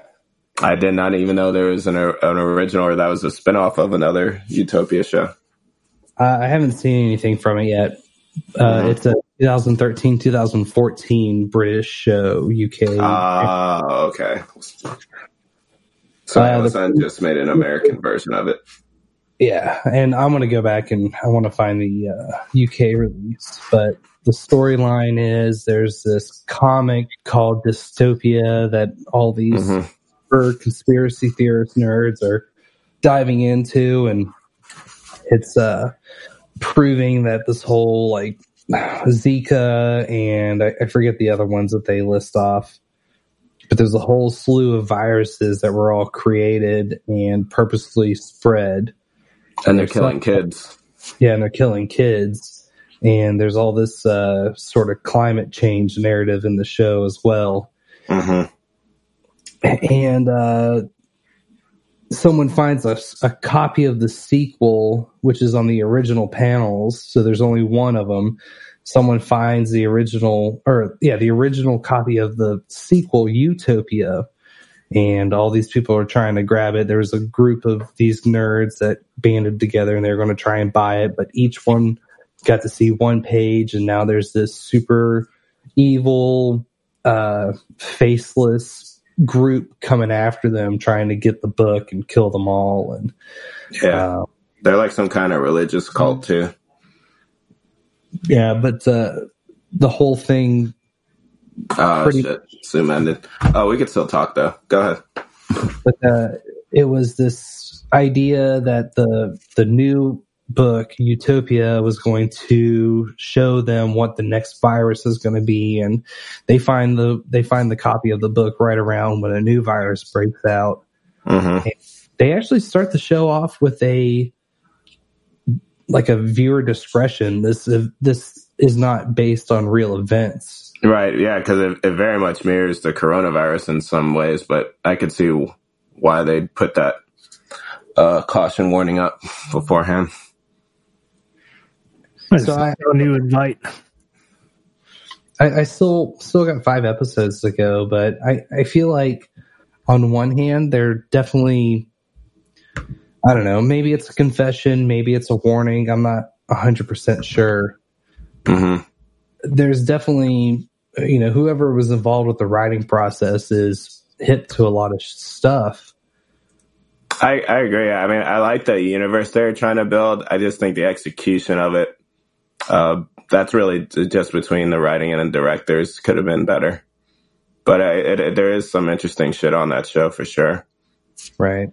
I did not even know there was an, an original or that was a spinoff of another Utopia show. Uh, I haven't seen anything from it yet. Uh, Mhm. It's a 2013 2014 British show, UK. Ah, okay. So Uh, the- just made an American version of it. Yeah, and I'm gonna go back and I want to find the uh, UK release. But the storyline is there's this comic called Dystopia that all these Mhm. er, conspiracy theorist nerds are diving into, and it's uh, proving that this whole like Zika and I, I forget the other ones that they list off. But there's a whole slew of viruses that were all created and purposely spread And they're killing kids. yeah, and they're killing kids. And there's all this uh, sort of climate change narrative in the show as well. Mm-hmm. And uh, someone finds a, a copy of the sequel, which is on the original panels. So there's only one of them. Someone finds the original, or yeah, the original copy of the sequel, Utopia. And all these people are trying to grab it. There was a group of these nerds that banded together and they're going to try and buy it, but each one got to see one page, and now there's this super evil, uh, faceless group coming after them, trying to get the book and kill them all. And Yeah. uh, They're like some kind of religious cult too. Yeah, but uh, the whole thing Oh Pretty- shit. Zoom ended. Oh, we could still talk though. Go ahead. but uh, it was this idea that the the new book Utopia was going to show them what the next virus is going to be, and they find the they find the copy of the book right around when a new virus breaks out. Mm-hmm. They actually start the show off with a like a viewer discretion. This this is not based on real events. Right. Yeah. Because it, it very much mirrors the coronavirus in some ways, but I could see why they put that uh, caution warning up beforehand. So I, a new invite. I, I still still got five episodes to go, but I, I feel like on one hand they're definitely I don't know, maybe it's a confession, maybe it's a warning, I'm not hundred percent sure. Mm-hmm. There's definitely you know, whoever was involved with the writing process is hip to a lot of stuff. I, I agree. I mean, I like the universe they're trying to build. I just think the execution of it, uh, that's really just between the writing and the directors could have been better. But I, it, it, there is some interesting shit on that show for sure. Right.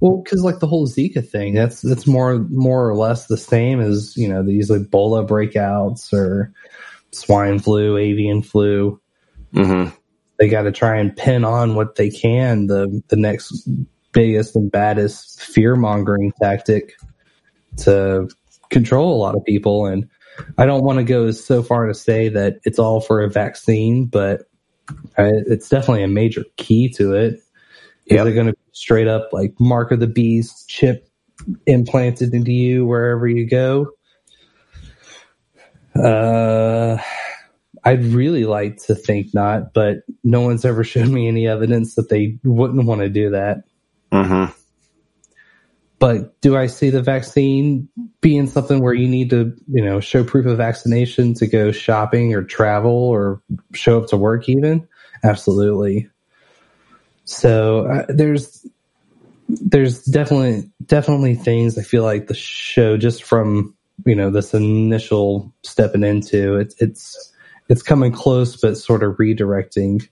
Well, because like the whole Zika thing, that's that's more more or less the same as you know these Ebola breakouts or swine flu, avian flu. Mm-hmm. They got to try and pin on what they can the the next biggest and baddest fear mongering tactic to control a lot of people. And I don't want to go so far to say that it's all for a vaccine, but I, it's definitely a major key to it. Is Yep. it going to be straight up like mark of the beast chip implanted into you wherever you go? Uh, I'd really like to think not, but no one's ever shown me any evidence that they wouldn't want to do that. Mm-hmm. But do I see the vaccine being something where you need to, you know, show proof of vaccination to go shopping or travel or show up to work even? Absolutely. So uh, there's there's definitely definitely things I feel like the show just from you know this initial stepping into it's it's it's coming close but sort of redirecting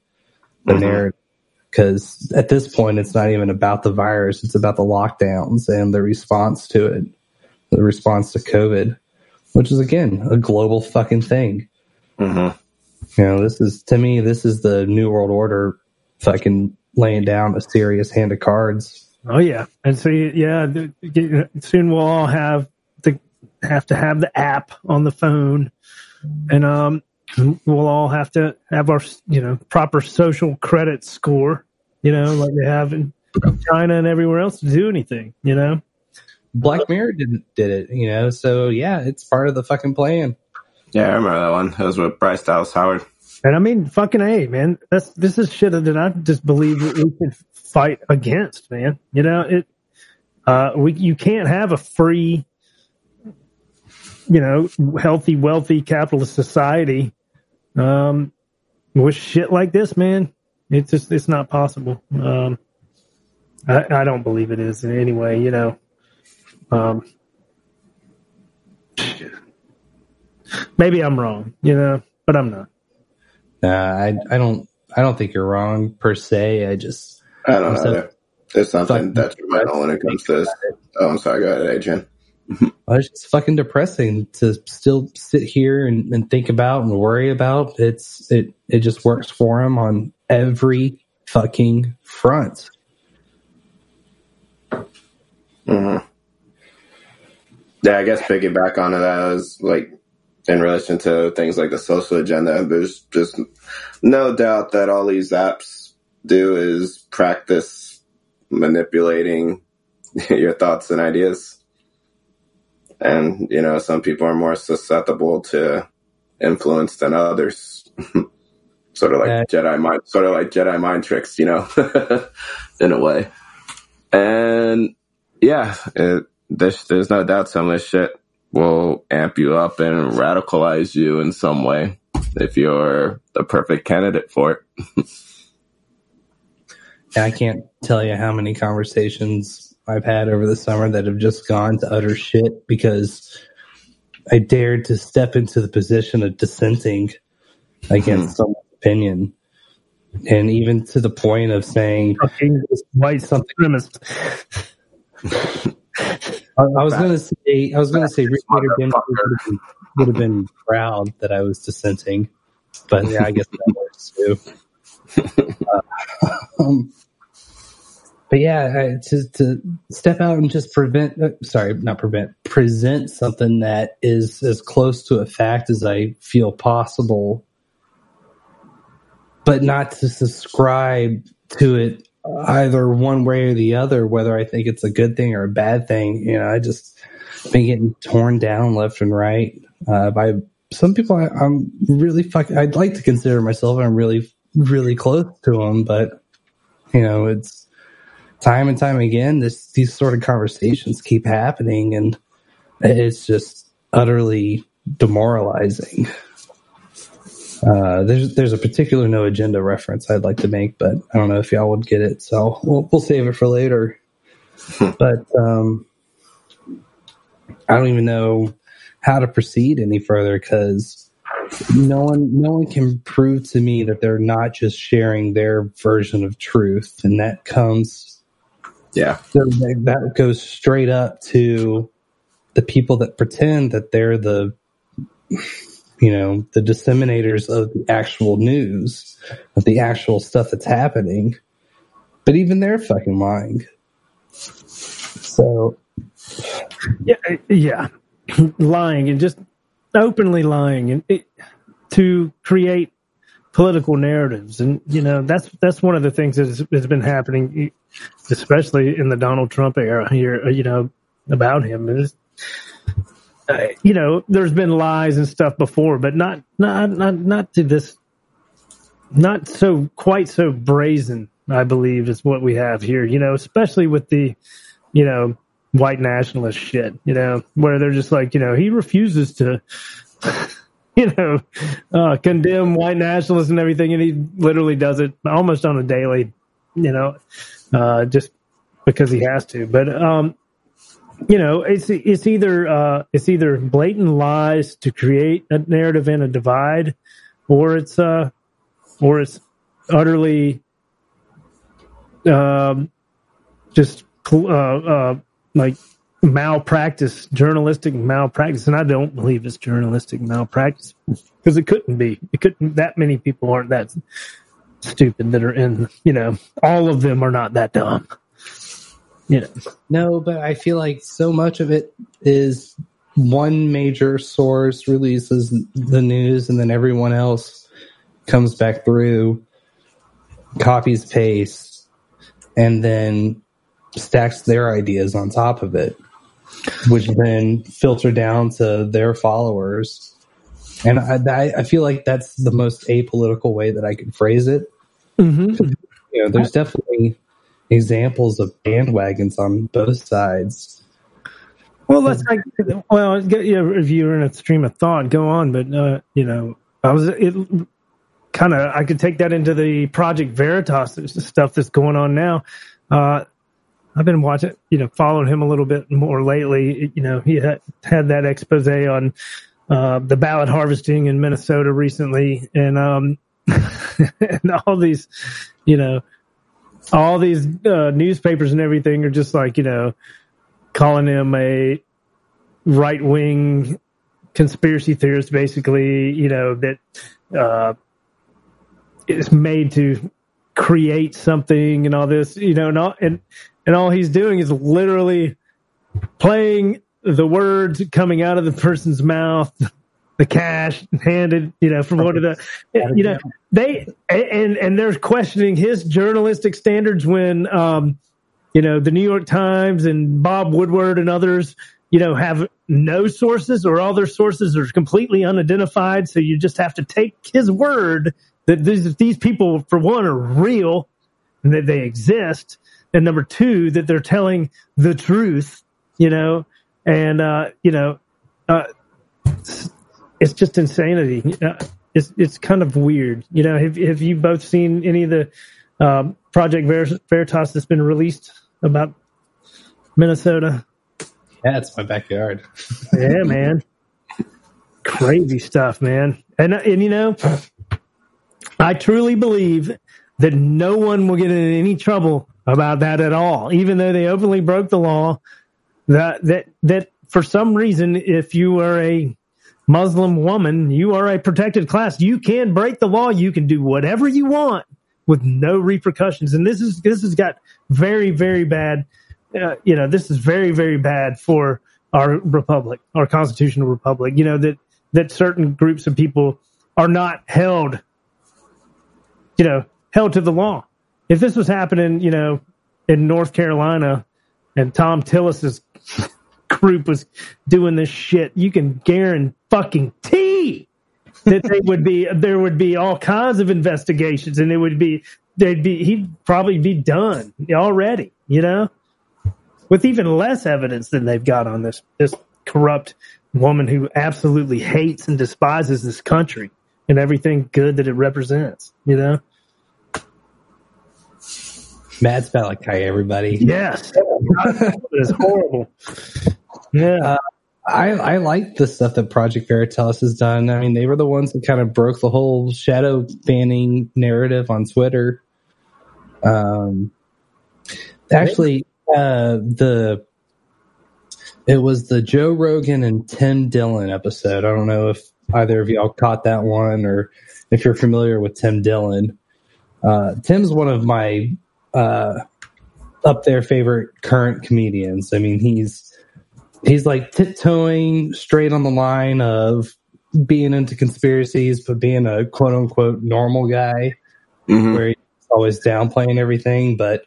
the Mhm. narrative because at this point it's not even about the virus it's about the lockdowns and the response to it the response to covid which is again a global fucking thing Mm-hmm. you know this is to me this is the new world order fucking laying down a serious hand of cards Oh yeah, and so yeah, soon we'll all have to have to have the app on the phone, and um, we'll all have to have our you know proper social credit score, you know, like they have in China and everywhere else to do anything, you know. black mirror didn't did it you know so yeah it's part of the fucking plan Yeah, I remember that one. That was with Bryce Dallas Howard. And I mean, fucking a man, that's this is shit that I just believe that we can fight against, man. You know it. Uh, we you can't have a free, you know, healthy, wealthy capitalist society, um, with shit like this, man. It's just it's not possible. Um, I, I don't believe it is in any way. You know, um, maybe I'm wrong. You know, but I'm not. Uh, I I don't I don't think you're wrong per se I just I don't I'm know. There's something that's detrimental when it comes to this. Oh, I'm sorry. Go ahead, Adrian. Well, it's just fucking depressing to still sit here and, and think about and worry about. It's it it just works for him on every fucking front. hmm Yeah, I guess piggyback onto that is like in relation to things like the social agenda. There's just no doubt that all these apps do is practice manipulating your thoughts and ideas. And you know, some people are more susceptible to influence than others. sort of like Yeah. Jedi mind, sort of like Jedi mind tricks, you know, in a way. And yeah, it, there's there's no doubt some of this shit will amp you up and radicalize you in some way if you're the perfect candidate for it. I can't tell you how many conversations I've had over the summer that have just gone to utter shit because I dared to step into the position of dissenting against hmm. someone's opinion. And even to the point of saying, white supremacist. I, I was going to say, I was going to say, Rick would have, been, would have been proud that I was dissenting, but yeah, I guess that works too. Uh, um, but yeah, I, to to step out and just prevent, uh, sorry, not prevent, present something that is as close to a fact as I feel possible, but not to subscribe to it either one way or the other, whether I think it's a good thing or a bad thing. You know, I just been getting torn down left and right uh, by some people. I, I'm really fuck. I'd like to consider myself. I'm really, really close to them, but you know, it's time and time again. This these sort of conversations keep happening, and it's just utterly demoralizing. Uh, there's there's a particular no agenda reference I'd like to make, but I don't know if y'all would get it, so we'll we'll save it for later. but um, I don't even know how to proceed any further because no one no one can prove to me that they're not just sharing their version of truth, and that comes yeah that goes straight up to the people that pretend that they're the you know, the disseminators of the actual news, of the actual stuff that's happening. But even they're fucking lying. So, yeah, yeah, lying and just openly lying and it, to create political narratives, and you know that's that's one of the things that has, has been happening, especially in the Donald Trump era here. You know about him is uh, you know, there's been lies and stuff before, but not not not not to this, not so quite so brazen. I believe is what we have here. You know, especially with the, you know, white nationalist shit. You know, where they're just like, you know, he refuses to. you know, uh, condemn white nationalists and everything, and he literally does it almost on a daily, you know, uh, just because he has to. But um, you know, it's it's either uh, it's either blatant lies to create a narrative and a divide, or it's uh, or it's utterly um, just uh, uh, like malpractice, journalistic malpractice, and I don't believe it's journalistic malpractice because it couldn't be. It couldn't. That many people aren't that stupid that are in. You know, all of them are not that dumb. You know. No, but I feel like so much of it is one major source releases the news and then everyone else comes back through, copies, paste, and then stacks their ideas on top of it, which then filter down to their followers. And I, I feel like that's the most apolitical way that I could phrase it. Mm-hmm. You know, there's definitely examples of bandwagons on both sides. Well, let's like, well, if you're in a stream of thought, go on. But uh, you know, I was it kind of I could take that into the Project Veritas stuff that's going on now. Uh, I've been watching, you know, following him a little bit more lately. You know, he had, had that expose on uh, the ballot harvesting in Minnesota recently, and um, and all these, you know, all these uh, newspapers and everything are just like you know calling him a right wing conspiracy theorist, basically. You know that uh, is made to create something and all this. You know, and all, and and all he's doing is literally playing the words coming out of the person's mouth the cash handed, you know, from one of the, you know, they and and they're questioning his journalistic standards when, um, you know, the New York Times and Bob Woodward and others, you know, have no sources or all their sources are completely unidentified. So you just have to take his word that these these people, for one, are real and that they exist, and number two, that they're telling the truth, you know, and uh, you know, uh, it's, just insanity. It's it's kind of weird. You know, have have you both seen any of the um, Project Ver- Veritas that's been released about Minnesota? Yeah, it's my backyard. yeah, man. Crazy stuff, man. And and you know, I truly believe that no one will get in any trouble about that at all, even though they openly broke the law. That that that for some reason, if you are a Muslim woman, you are a protected class. You can break the law. You can do whatever you want with no repercussions. And this is this has got very very bad. Uh, you know, this is very very bad for our republic, our constitutional republic. You know that that certain groups of people are not held. You know, held to the law. If this was happening, you know, in North Carolina, and Thom Tillis's group was doing this shit, you can guarantee fucking tee that they would be there would be all kinds of investigations, and it would be they'd be he'd probably be done already, you know, with even less evidence than they've got on this this corrupt woman who absolutely hates and despises this country and everything good that it represents, you know. Mads Malachi, everybody. Yes, it's horrible. Yeah, uh, I I like the stuff that Project Veritas has done. I mean, they were the ones that kind of broke the whole shadow banning narrative on Twitter. Um, actually, uh, the it was the Joe Rogan and Tim Dillon episode. I don't know if either of y'all caught that one or if you're familiar with Tim Dillon. Uh, Tim's one of my uh, up there favorite current comedians. I mean, he's he's like tiptoeing straight on the line of being into conspiracies, but being a quote unquote normal guy, Mm-hmm. where he's always downplaying everything. But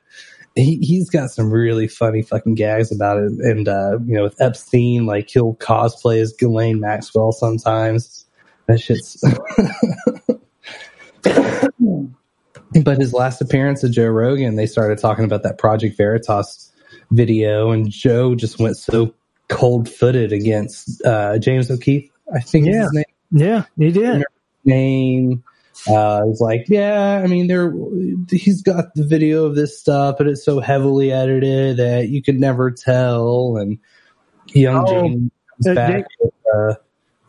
he he's got some really funny fucking gags about it. And uh, you know, with Epstein, like he'll cosplay as Ghislaine Maxwell sometimes. That shit's. but his last appearance of Joe Rogan, they started talking about that Project Veritas video, and Joe just went so cold footed against uh, James O'Keefe. I think Yeah. his name. yeah, he did. Name. Uh, was like, yeah, I mean, there, he's got the video of this stuff, but it's so heavily edited that you could never tell. And young Oh, James comes uh, back with, uh,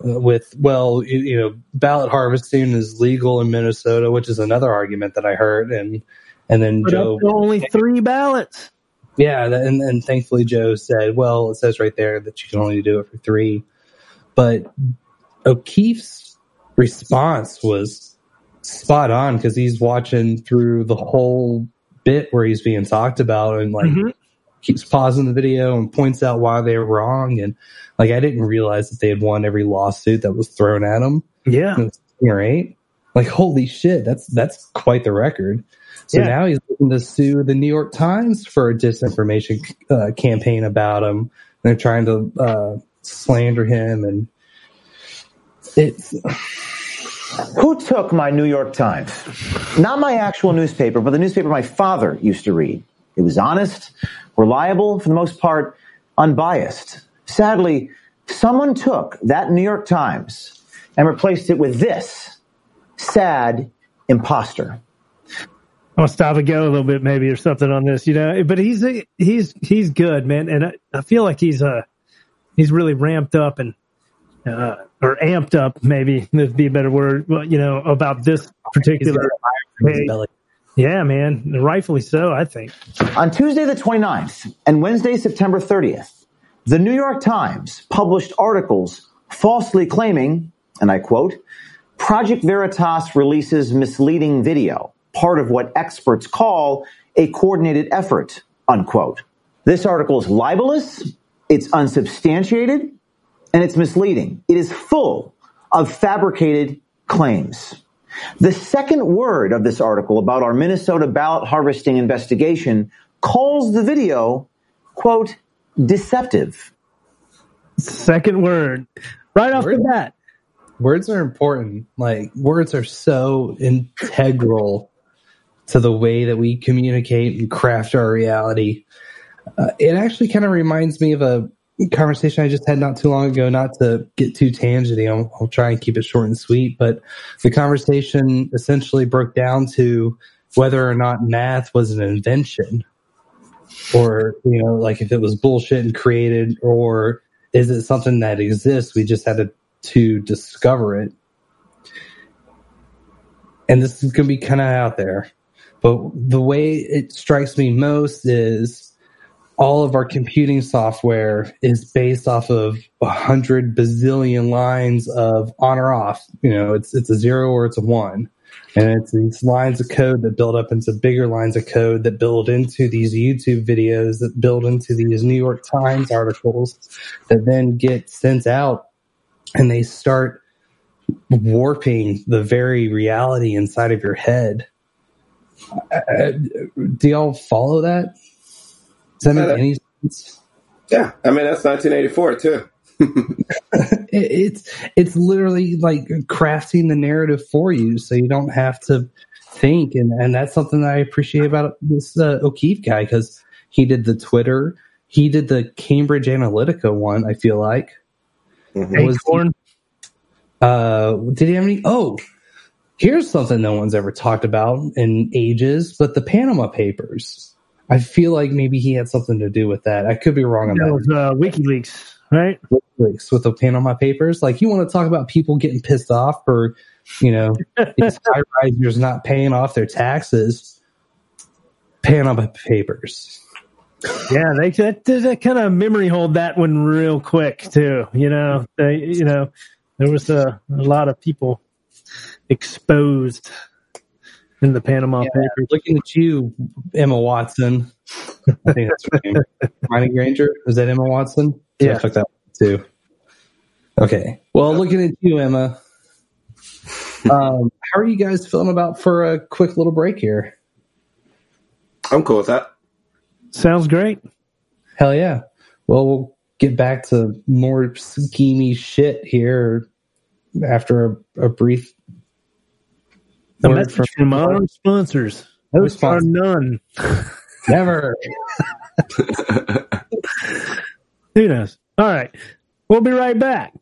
uh, with, well, you, you know, ballot harvesting is legal in Minnesota, which is another argument that I heard. And, and then Put Joe, only three ballots. yeah, and, and thankfully Joe said, well, it says right there that you can only do it for three. But O'Keefe's response was spot on because he's watching through the whole bit where he's being talked about and like Mhm. Keeps pausing the video and points out why they were wrong. And like, I didn't realize that they had won every lawsuit that was thrown at them. Yeah. Or eight. Like, holy shit, that's, that's quite the record. So Yeah. now he's looking to sue the New York Times for a disinformation uh, campaign about him. They're trying to uh, slander him, and it's Who took my New York Times? Not my actual newspaper, but the newspaper my father used to read. It was honest, reliable, for the most part, unbiased. Sadly, someone took that New York Times and replaced it with this sad imposter. I'm gonna stop and go a little bit, maybe, or something on this, you know. But he's he's he's good, man, and I, I feel like he's uh he's really ramped up and uh, or amped up, maybe would be a better word, well, you know, about this particular. Hey, yeah, man, rightfully so, I think. On Tuesday the 29th and Wednesday, September 30th, the New York Times published articles falsely claiming, and I quote, Project Veritas releases misleading video, part of what experts call a coordinated effort, unquote. This article is libelous, it's unsubstantiated, and it's misleading. It is full of fabricated claims. The second word of this article about our Minnesota ballot harvesting investigation calls the video, quote, deceptive. Second word, right off the bat. words are important. Like words are so integral to the way that we communicate and craft our reality. Uh, it actually kind of reminds me of a conversation I just had not too long ago, not to get too tangenty, I'll, I'll try and keep it short and sweet, but the conversation essentially broke down to whether or not math was an invention or, you know, like if it was bullshit and created or is it something that exists? We just had to, to discover it. And this is going to be kind of out there, but the way it strikes me most is all of our computing software is based off of a hundred bazillion lines of on or off. You know, it's it's a zero or it's a one. And it's these lines of code that build up into bigger lines of code that build into these YouTube videos that build into these New York Times articles that then get sent out and they start warping the very reality inside of your head. Uh, do y'all follow that? Does that make Yeah. any sense? Yeah, I mean that's 1984 too. It- it's it's literally like crafting the narrative for you, so you don't have to think, and and that's something that I appreciate about this uh, O'Keefe guy because he did the Twitter, he did the Cambridge Analytica one. I feel like Was- Acorn. uh, did he have any? Oh, here's something no one's ever talked about in ages, but the Panama Papers. I feel like maybe he had something to do with that. I could be wrong on That that. was uh, WikiLeaks, right? WikiLeaks with the my Papers. Like, you want to talk about people getting pissed off for, you know, these high risers not paying off their taxes? Panama Papers. Yeah, they that, that kind of memory holed that one real quick too. You know, they, you know, there was a, a lot of people exposed in the Panama Yeah, Papers. looking at you, Emma Watson. I think that's her name. Hermione Granger. Is that Emma Watson? Yeah. I took that one too. Okay. Well, looking at you, Emma. Um, how are you guys feeling about for a quick little break here? I'm cool with that. Sounds great. Hell yeah. Well, we'll get back to more schemy shit here after a, a brief A message from our sponsors. No which are sponsors. none. Never. Who knows? All right. We'll be right back.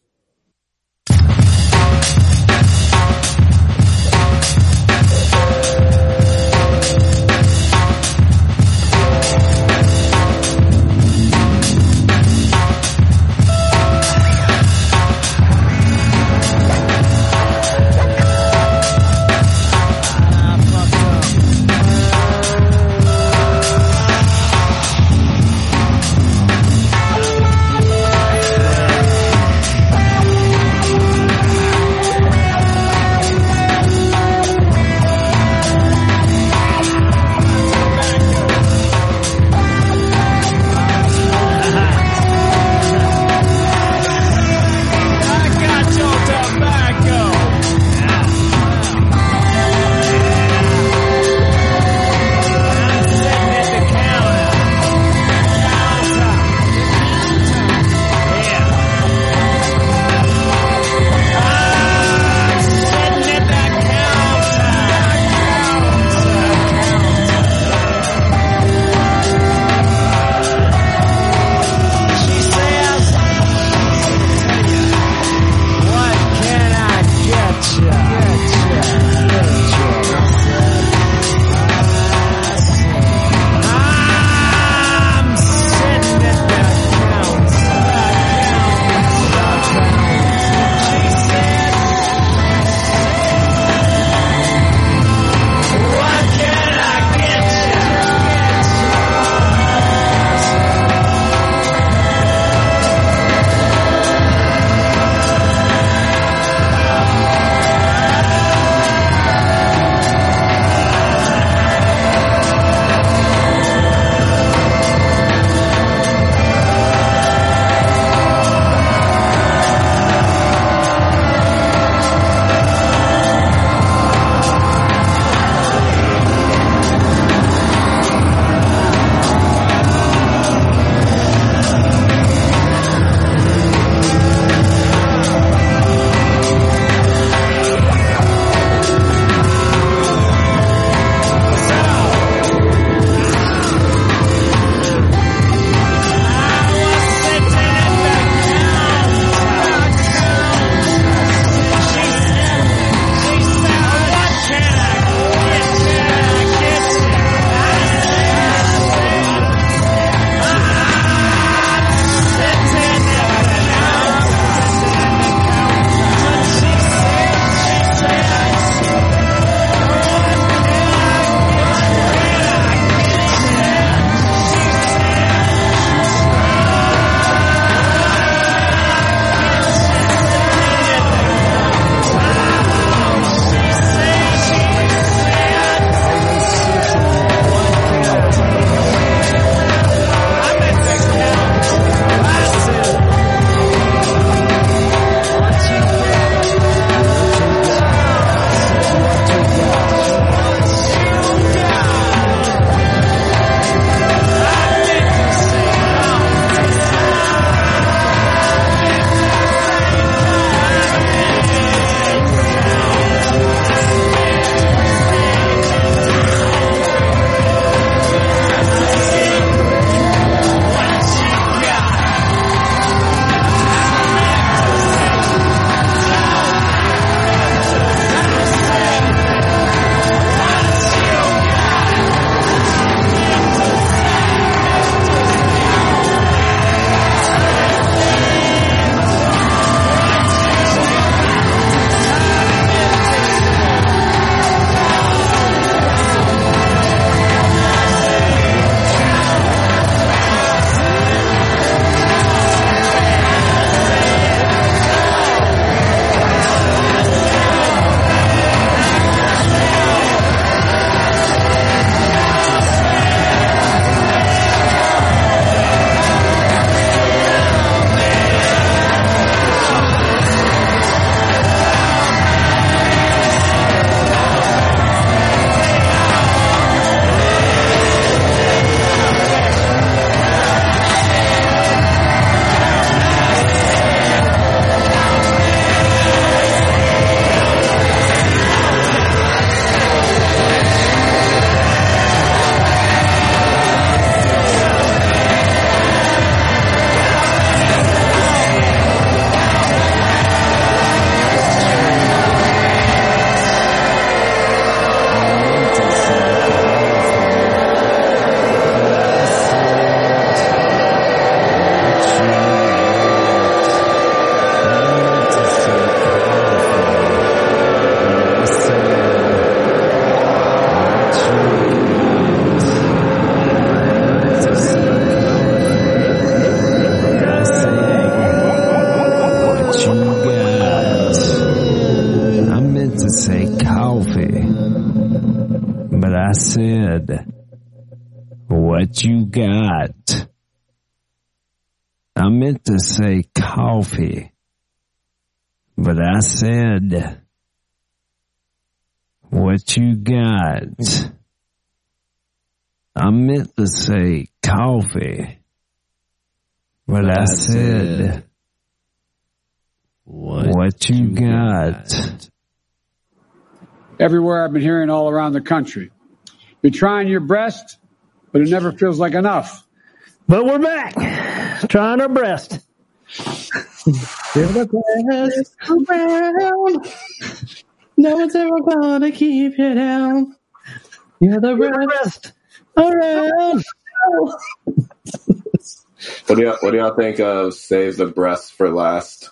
Around the country. You're trying your best, but it never feels like enough. But we're back, trying our best. You're the best around. No one's ever gonna keep you down. You're the best around. What do y'all What do y'all think of "Save the Breast for Last"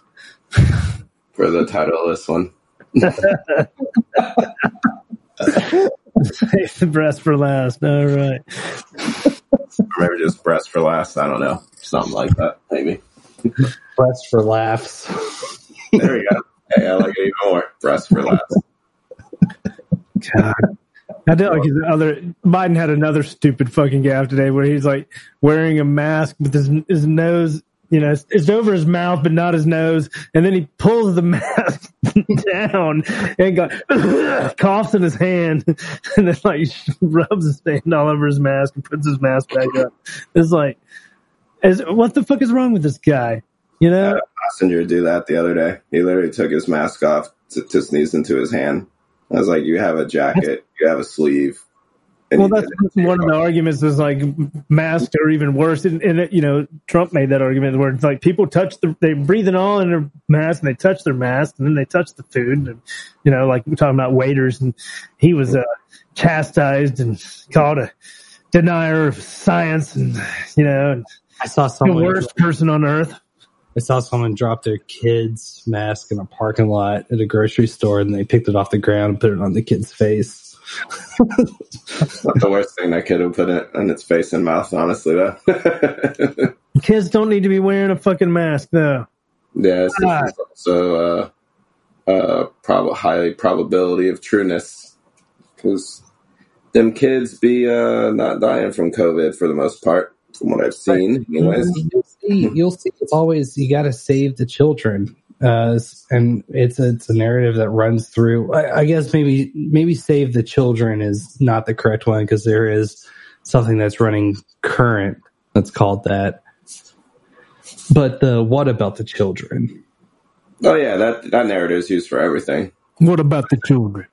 for the title of this one? Save the breast for last. All right. Or maybe just "Breast for Last." I don't know, something like that. Maybe. Breast for laughs. There you go. Hey, I like it even more. "Breast for Last." God. I did like his other. Biden had another stupid fucking gaffe today where he's like wearing a mask, but his his nose, you know, it's, it's over his mouth, but not his nose, and then he pulls the mask down and got coughs in his hand, and then like rubs his hand all over his mask and puts his mask back up. It's like, is what the fuck is wrong with this guy? You know, uh, passenger do that the other day. He literally took his mask off to, to sneeze into his hand. I was like, "You have a jacket, you have a sleeve." And well, that's did one of the arguments is like masks are even worse. And, and you know, Trump made that argument where it's like people touch the, they breathing all in their mask and they touch their mask and then they touch the food. And, you know, like we're talking about waiters and he was uh, chastised and called a denier of science and, you know, and I saw the someone. worst person on earth. I saw someone drop their kid's mask in a parking lot at a grocery store, and they picked it off the ground and put it on the kid's face. It's not the worst thing that kid would put it in its face and mouth, honestly, though. Kids don't need to be wearing a fucking mask though. yeah, it's God. it's also uh, uh, prob- high probability of trueness because them kids be uh, not dying from COVID for the most part, from what I've seen, anyways. You'll see. You'll see. It's always you got to save the children, uh, and it's a, it's a narrative that runs through. I, I guess maybe maybe save the children is not the correct one because there is something that's running current that's called that. But the what about the children? Oh yeah, that that narrative is used for everything. What about the children?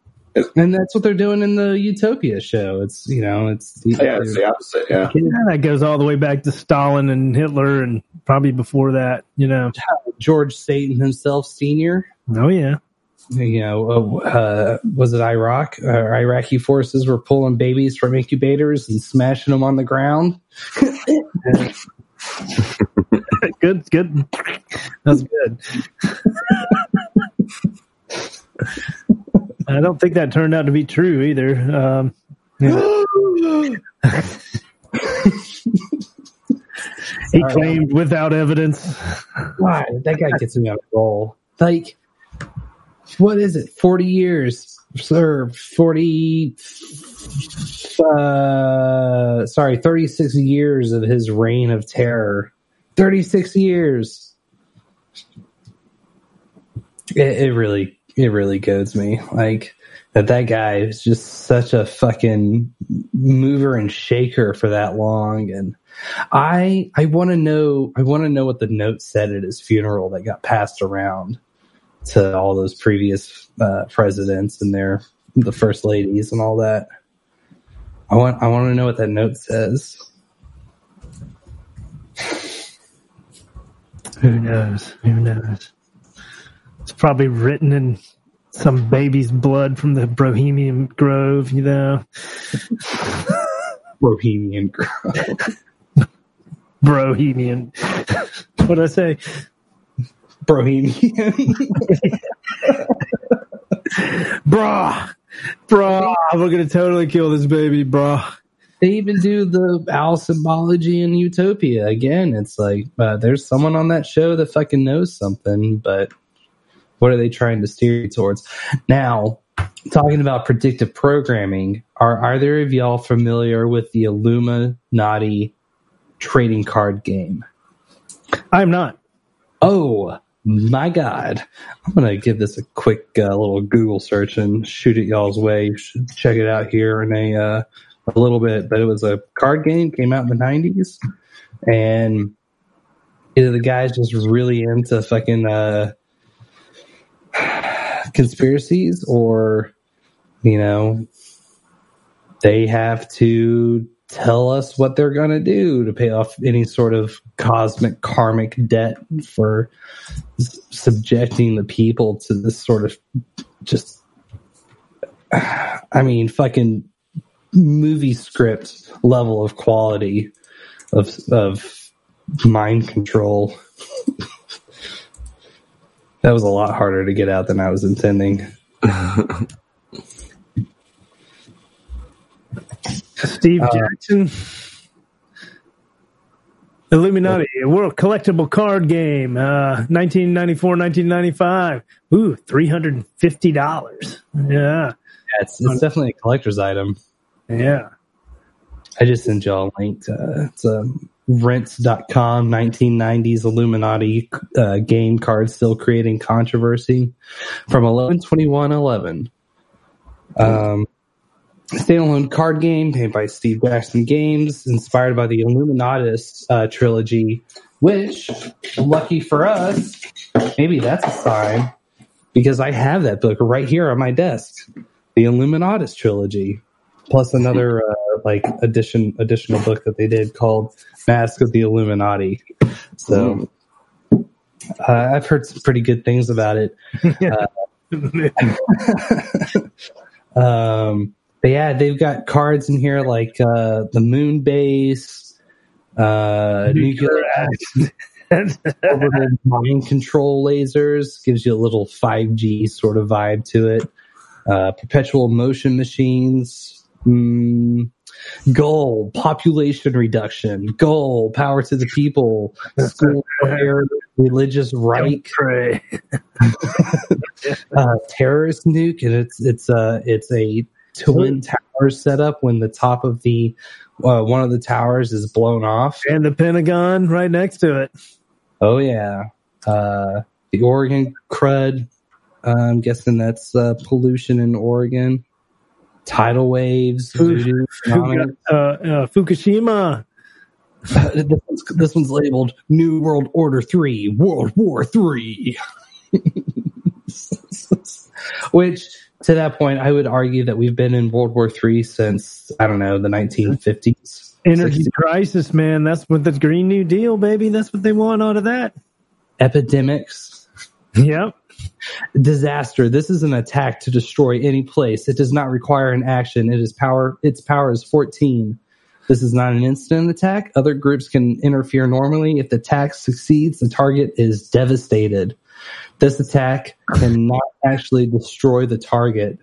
And that's what they're doing in the Utopia show. It's you know it's Yeah, it's the opposite. Yeah, that goes all the way back to Stalin and Hitler and probably before that, you know. George Satan himself, Senior. Oh yeah. You know, uh, was it Iraq? Uh, Iraqi forces were pulling babies from incubators and smashing them on the ground. good, good. That's good. I don't think that turned out to be true either. Um, yeah. he claimed without evidence. God, that guy gets me on a roll. Like, what is it? Forty years, or forty? Uh, sorry, thirty-six years of his reign of terror. Thirty-six years. It, it really, it really goads me. Like that, that guy is just such a fucking mover and shaker for that long, and I I want to know I want to know what the note said at his funeral that got passed around to all those previous uh, presidents and their the first ladies and all that. I want I want to know what that note says. Who knows? Who knows? It's probably written in some baby's blood from the Bohemian Grove, you know. Bohemian Grove. Bohemian. What'd I say? Bohemian. Brah. Brah. We're going to totally kill this baby, brah. They even do the owl symbology in Utopia. Again, it's like uh, there's someone on that show that fucking knows something, but what are they trying to steer you towards? Now, talking about predictive programming, are either of y'all familiar with the Illuminati trading card game? I'm not. Oh my God. I'm going to give this a quick uh, little Google search and shoot it y'all's way. You should check it out here in a, uh, a little bit. But it was a card game, came out in the 90s. And the guy's just really into fucking uh, conspiracies or, you know, they have to tell us what they're going to do to pay off any sort of cosmic karmic debt for subjecting the people to this sort of just I mean fucking movie script level of quality of of mind control. that was a lot harder to get out than I was intending. Steve Uh, Jackson. Illuminati, a world collectible card game, uh, 1994, 1995. Ooh, $350. Yeah. Yeah, it's, it's definitely a collector's item. Yeah. I just sent y'all a link. To, it's a rense.com 1990s Illuminati uh, game card still creating controversy from 112111. Um, standalone card game made by Steve Jackson Games, inspired by the Illuminatus uh, trilogy, which, lucky for us, maybe that's a sign because I have that book right here on my desk, the Illuminatus trilogy, plus another uh, like addition additional book that they did called Mask of the Illuminati. So uh, I've heard some pretty good things about it. Uh, um, but yeah, they've got cards in here like uh, the moon base, uh, nuclear mind control lasers gives you a little 5G sort of vibe to it. Uh, perpetual motion machines. Mm, goal population reduction. Goal power to the people. School prayer, religious right. uh, terrorist nuke, and it's it's uh it's a twin towers setup when the top of the uh, one of the towers is blown off, and the Pentagon right next to it. Oh yeah, uh, the Oregon crud. I'm guessing that's uh, pollution in Oregon. Tidal waves, voodoo, uh, uh, Fukushima. this, one's, this one's labeled New World Order Three, World War Three. Which, to that point, I would argue that we've been in World War Three since I don't know the 1950s. Energy crisis, man. That's what the Green New Deal, baby. That's what they want out of that. Epidemics. Yep. Disaster. This is an attack to destroy any place. It does not require an action. It is power. Its power is 14. This is not an instant attack. Other groups can interfere normally. If the attack succeeds, the target is devastated. This attack cannot actually destroy the target.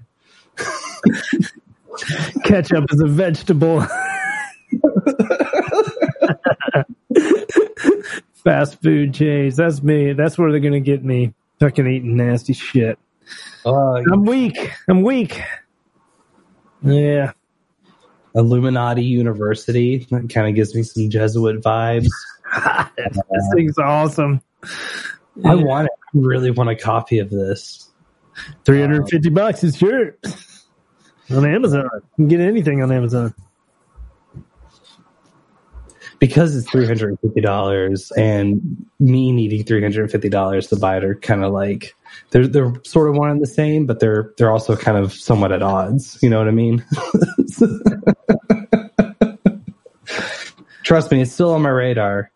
Ketchup is a vegetable. Fast food chains. That's me. That's where they're gonna get me. Fucking eating nasty shit. Uh, I'm weak. I'm weak. Yeah. Illuminati University. That kind of gives me some Jesuit vibes. this thing's awesome. I want it. I really want a copy of this. 350 bucks is sure. On Amazon. You can get anything on Amazon. Because it's three hundred and fifty dollars, and me needing three hundred and fifty dollars to buy it are kind of like they're they're sort of one and the same, but they're they're also kind of somewhat at odds. You know what I mean? Trust me, it's still on my radar.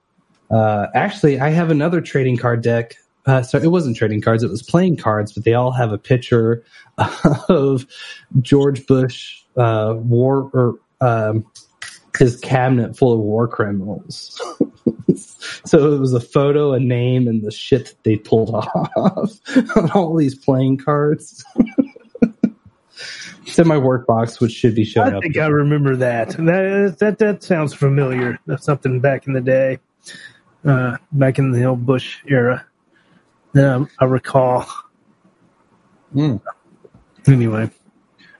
Uh, actually, I have another trading card deck. Uh, so it wasn't trading cards; it was playing cards, but they all have a picture of George Bush uh, war or um, his cabinet full of war criminals. so it was a photo, a name, and the shit that they pulled off on all these playing cards. it's in my work box, which should be showing I up. I think I remember that. That that that sounds familiar. That's something back in the day, uh, back in the old Bush era. Um, I recall. Hmm. Anyway,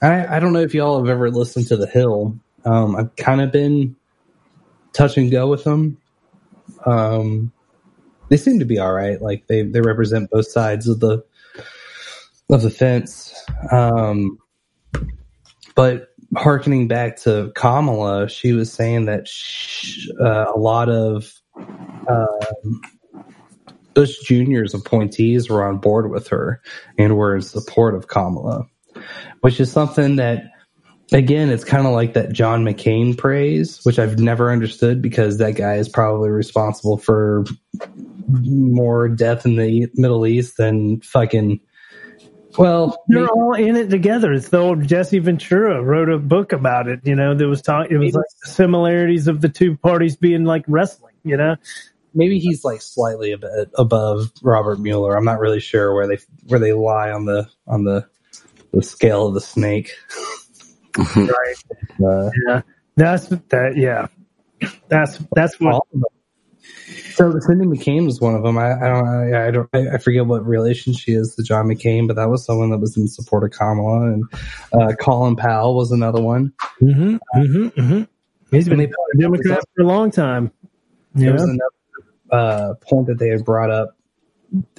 I, I don't know if y'all have ever listened to The Hill. Um, I've kind of been touch and go with them. Um, they seem to be all right. Like they they represent both sides of the of the fence. Um, but harkening back to Kamala, she was saying that sh uh, a lot of um, Bush Jr.'s appointees were on board with her and were in support of Kamala, which is something that, again, it's kind of like that John McCain praise, which I've never understood because that guy is probably responsible for more death in the Middle East than fucking. Well, they're all in it together. It's the old Jesse Ventura wrote a book about it. You know, there was talk. It was like the similarities of the two parties being like wrestling. You know, maybe he's like slightly a bit above Robert Mueller. I'm not really sure where they where they lie on the on the the scale of the snake. right? Uh, yeah, that's that. Yeah, that's that's what. So Cindy McCain was one of them. I, I don't, I, I don't, I, I forget what relation she is to John McCain, but that was someone that was in support of Kamala, and uh, Colin Powell was another one. Mm-hmm, mm-hmm, mm-hmm. He's been a Democrat for a long time. There was another uh, point that they had brought up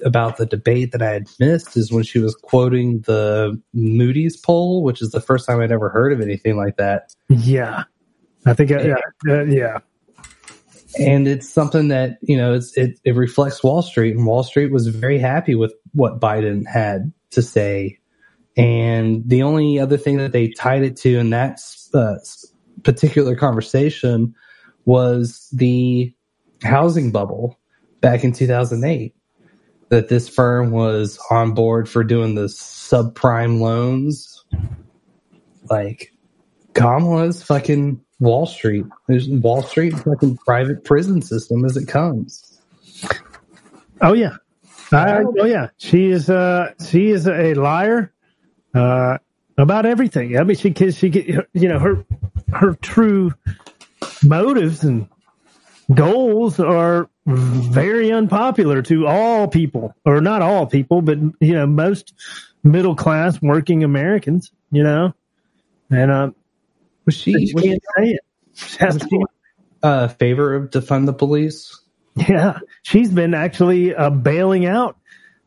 about the debate that I had missed is when she was quoting the Moody's poll, which is the first time I'd ever heard of anything like that. Yeah, I think. Yeah, uh, yeah. and it's something that you know it's it, it reflects Wall Street, and Wall Street was very happy with what Biden had to say. And the only other thing that they tied it to in that uh, particular conversation was the housing bubble back in 2008. That this firm was on board for doing the subprime loans. Like Kamala's fucking Wall Street. There's Wall Street fucking private prison system as it comes. Oh yeah, I, oh yeah. She is. Uh, she is a liar. Uh, about everything. I mean, she can. She get. You know her. Her true motives and goals are very unpopular to all people, or not all people, but you know most middle class working Americans. You know, and uh, was she? was can't say it. She has Was to she uh, favor of defund the police? Yeah, she's been actually uh, bailing out.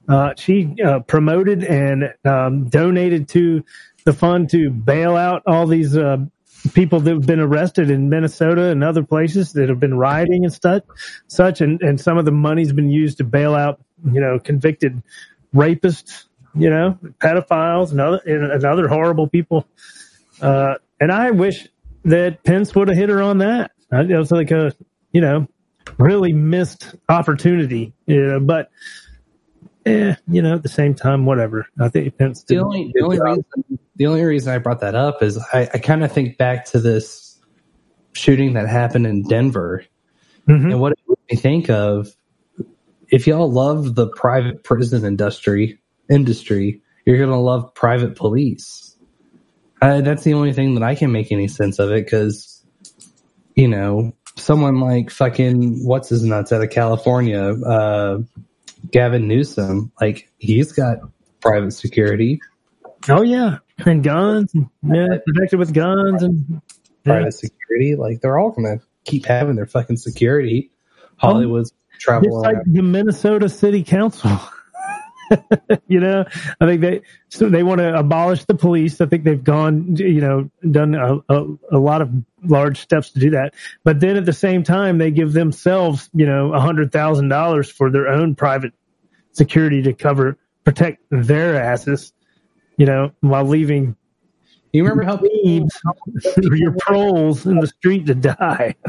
Uh, she uh, promoted and um, donated to the fund to bail out all these uh, people that have been arrested in Minnesota and other places that have been rioting and such. Such, and, and some of the money's been used to bail out, you know, convicted rapists, you know, pedophiles and other and, other horrible people. Uh, and I wish that Pence would have hit her on that. It was like a, you know, really missed opportunity. You know, but eh, you know, at the same time, whatever. I think Pence. The only, the only reason the only reason I brought that up is I, I kind of think back to this shooting that happened in Denver, and what it made me think of. If y'all love the private prison industry, industry, you're gonna love private police. Uh, that's the only thing that I can make any sense of it because, you know, someone like fucking what's his nuts out of California, uh, Gavin Newsom, like he's got private security. Oh yeah, and guns, and, yeah, protected with guns and private security. Like they're all gonna keep having their fucking security. Oh. Hollywood's travel Just like the Minnesota City Council. you know, I think they so they want to abolish the police. I think they've gone, you know, done a, a, a lot of large steps to do that. But then at the same time, they give themselves, you know, a hundred thousand dollars for their own private security to cover protect their asses. You know, while leaving. You remember how your proles in the street to die?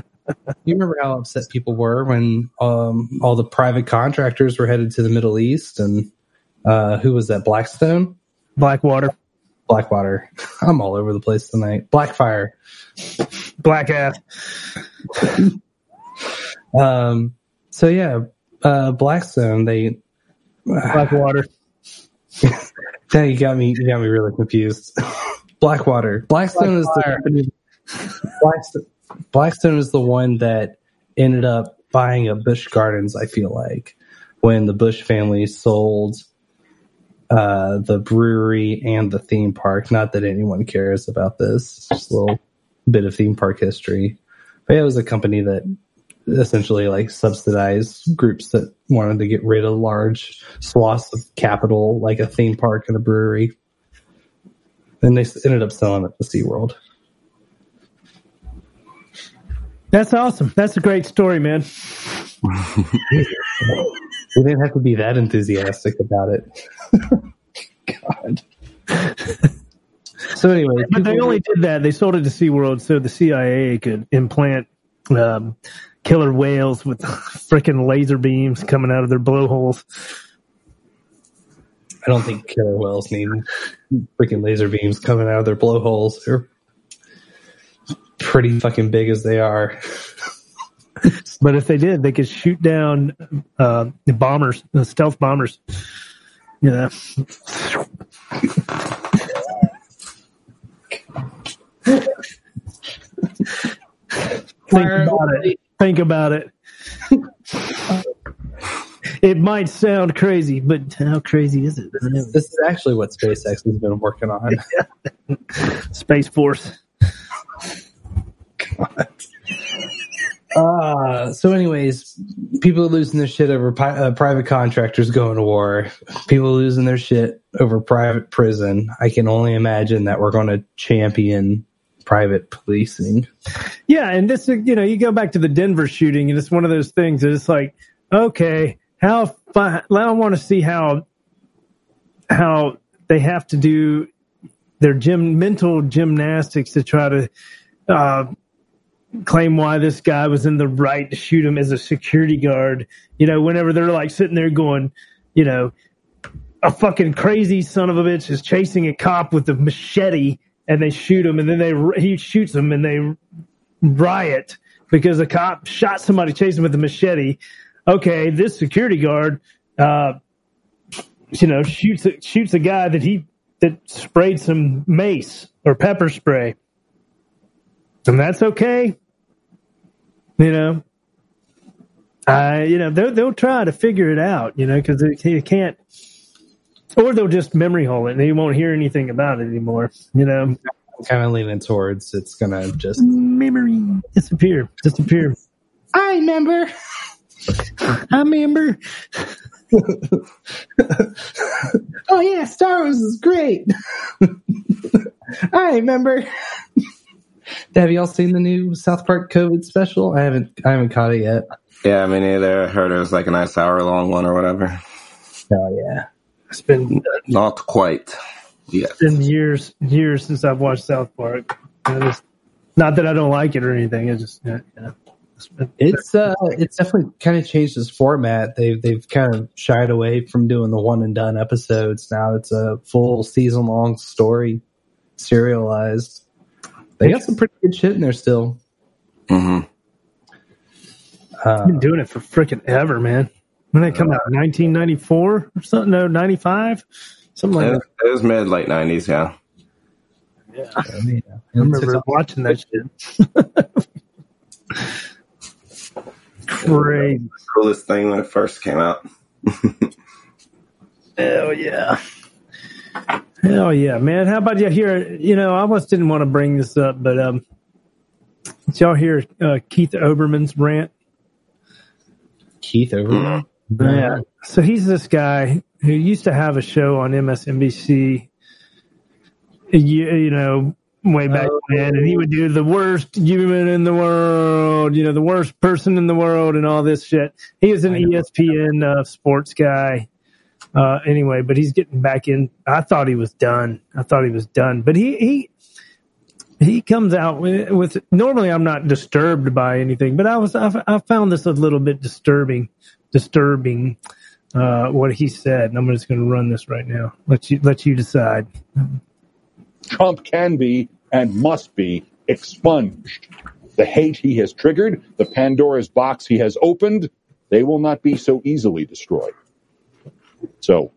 You remember how upset people were when um, all the private contractors were headed to the Middle East, and uh, who was that? Blackstone, Blackwater, Blackwater. I'm all over the place tonight. Blackfire, Black ass. Um, so yeah, uh, Blackstone. They Blackwater. Now you got me. You got me really confused. Blackwater. Blackstone is the Blackstone, Blackstone is the one that ended up buying up Busch Gardens. I feel like when the Busch family sold uh, the brewery and the theme park. Not that anyone cares about this, just a little bit of theme park history. But yeah, it was a company that essentially like subsidized groups that wanted to get rid of large swaths of capital, like a theme park and a brewery. And they ended up selling it to SeaWorld. That's awesome. That's a great story, man. We didn't have to be that enthusiastic about it. God. so anyway, But they only did that. They sold it to SeaWorld so the CIA could implant um, killer whales with freaking laser beams coming out of their blowholes. I don't think killer whales need freaking laser beams coming out of their blowholes. They're pretty fucking big as they are. But if they did, they could shoot down uh, the bombers, the stealth bombers. Yeah. Think about it. Think about it. it might sound crazy, but how crazy is it? This is actually what SpaceX has been working on. Space Force. Uh, so anyways, people are losing their shit over pi- uh, private contractors going to war. People losing their shit over private prison. I can only imagine that we're going to champion private policing. Yeah, and this, you know, you go back to the Denver shooting, and it's one of those things that it's like, okay, how fun, I want to see how how they have to do their gym mental gymnastics to try to uh, claim why this guy was in the right to shoot him as a security guard. You know, whenever they're like sitting there going, you know, a fucking crazy son of a bitch is chasing a cop with a machete and they shoot him and then they he shoots him and they riot because a cop shot somebody chasing with a machete. Okay, this security guard, uh, you know, shoots shoots a guy that he that sprayed some mace or pepper spray, and that's okay. You know, uh, I you know they'll they'll try to figure it out. You know, because they, they can't, or they'll just memory hole it and they won't hear anything about it anymore. You know, I'm kind of leaning towards it's gonna just memory disappear, disappear. I remember. I remember. oh yeah, Star Wars is great. I remember. Have y'all seen the new South Park COVID special? I haven't. I haven't caught it yet. Yeah, me neither. I heard it was like a nice hour long one or whatever. Oh yeah, it's been Not quite. Yeah. It's been years, years since I've watched South Park. Just, not that I don't like it or anything. It's just, yeah, yeah. It's been- It's uh, it's definitely kind of changed its format. They've they've kind of shied away from doing the one and done episodes. Now it's a full season long story, serialized. They got some pretty good shit in there still. Mm-hmm. Uh, been doing it for freaking ever, man. When they come out, 1994 or something? No, 95, something like It that. was, it was mid late nineties. Yeah. Yeah, I, mean, I remember watching that shit. Crazy. Coolest thing when it first came out. Hell yeah. Hell yeah, man. How about you hear, you know, I almost didn't want to bring this up, but um did y'all hear uh, Keith Olbermann's rant? Keith Olbermann. Yeah. So he's this guy who used to have a show on MSNBC, you, you know, way back then, and he would do the worst human in the world, you know, the worst person in the world, and all this shit. He was an ESPN uh, sports guy. Uh, anyway, but he's getting back in. I thought he was done. I thought he was done, but he he he comes out with, with normally I'm not disturbed by anything, but I was I, I found this a little bit disturbing, disturbing uh, what he said, and I'm just going to run this right now. Let you let you decide. Trump can be and must be expunged. The hate he has triggered, the Pandora's box he has opened, they will not be so easily destroyed. So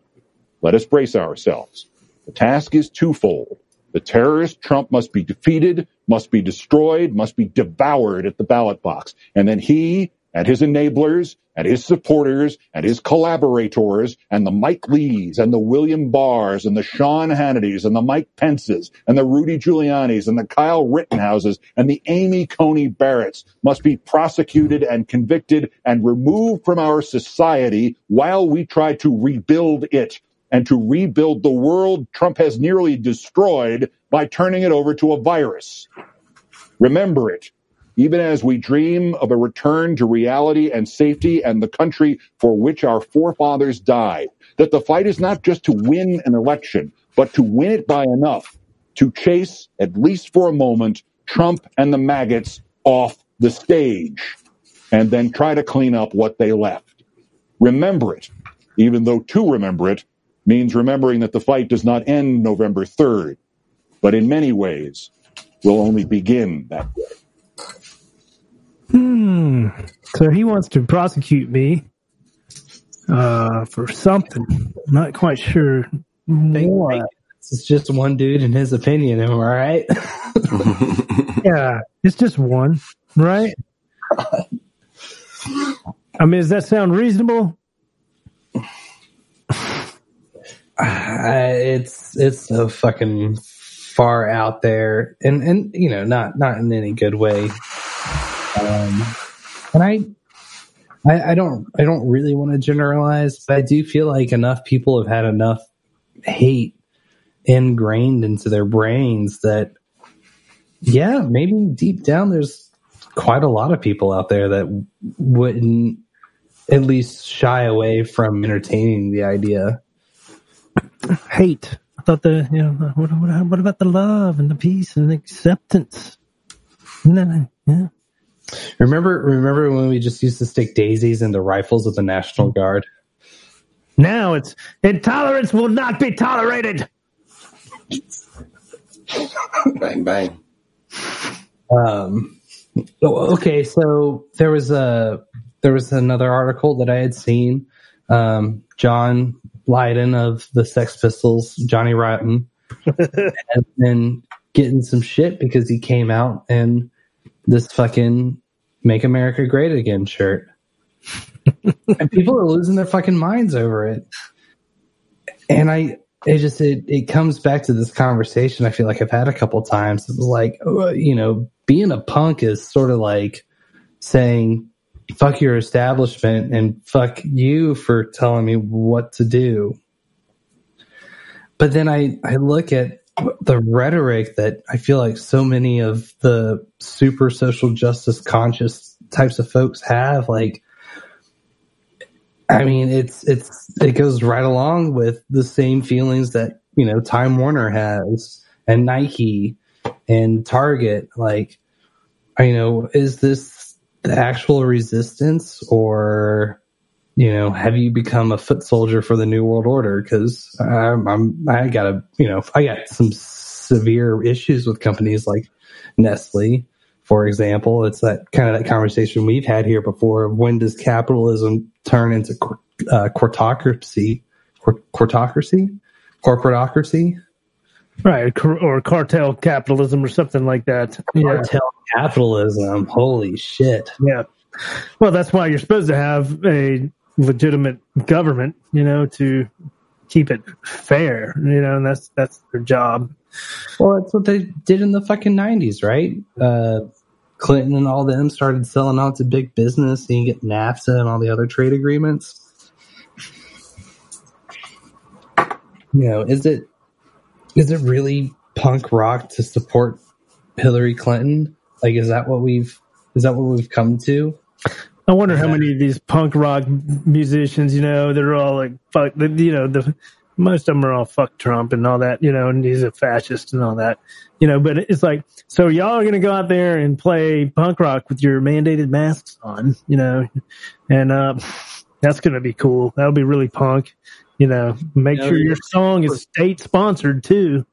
let us brace ourselves. The task is twofold. The terrorist Trump must be defeated, must be destroyed, must be devoured at the ballot box. And then he and his enablers and his supporters and his collaborators and the Mike Lees and the William Barrs and the Sean Hannitys and the Mike Pences and the Rudy Giulianis and the Kyle Rittenhouses and the Amy Coney Barretts must be prosecuted and convicted and removed from our society while we try to rebuild it and to rebuild the world Trump has nearly destroyed by turning it over to a virus. Remember it even as we dream of a return to reality and safety and the country for which our forefathers died. That the fight is not just to win an election, but to win it by enough to chase, at least for a moment, Trump and the maggots off the stage and then try to clean up what they left. Remember it, even though to remember it means remembering that the fight does not end November 3rd, but in many ways will only begin that day. Hmm. So he wants to prosecute me uh, for something. I'm not quite sure what. It's just one dude in his opinion. Am I right? yeah, it's just one, right? I mean, does that sound reasonable? Uh, it's it's so fucking far out there, and and you know, not not in any good way. Um, and I, I, I don't, I don't really want to generalize, but I do feel like enough people have had enough hate ingrained into their brains that, yeah, maybe deep down there's quite a lot of people out there that wouldn't at least shy away from entertaining the idea. Hate. I thought the, you know, what, what, what about the love and the peace and the acceptance? No, yeah. Remember, remember when we just used to stick daisies in the rifles of the National Guard? Now it's intolerance will not be tolerated. bang bang. Um. Okay, so there was a there was another article that I had seen. Um, John Lydon of the Sex Pistols, Johnny Rotten, has been getting some shit because he came out and this fucking Make America Great Again shirt. and people are losing their fucking minds over it. And I, it just, it, it comes back to this conversation I feel like I've had a couple times. It's like, uh, you know, being a punk is sort of like saying, fuck your establishment and fuck you for telling me what to do. But then I, I look at the rhetoric that I feel like so many of the super social justice conscious types of folks have, like, I mean, it's, it's, it goes right along with the same feelings that, you know, Time Warner has and Nike and Target. Like, you know, is this the actual resistance or, you know, have you become a foot soldier for the New World Order? Because I'm, I'm, I got a, you know, I got some severe issues with companies like Nestle, for example. It's that kind of that conversation we've had here before. When does capitalism turn into uh, quartocracy? Quartocracy? Corporatocracy? Right, or cartel capitalism or something like that. Cartel yeah. capitalism. Holy shit. Yeah. Well, that's why you're supposed to have a legitimate government, you know, to keep it fair, you know, and that's that's their job. Well, that's what they did in the fucking nineties, right? Uh, Clinton and all them started selling out to big business, and you get NAFTA and all the other trade agreements. You know, is it is it really punk rock to support Hillary Clinton? Like, is that what we've is that what we've come to? I wonder how many of these punk rock musicians, you know, they're all like fuck, you know, the most of them are all fuck Trump and all that, you know, and he's a fascist and all that, you know. But it's like, so y'all are gonna go out there and play punk rock with your mandated masks on, you know, and uh, that's gonna be cool. That'll be really punk, you know. Make you know, sure your song is state sponsored too.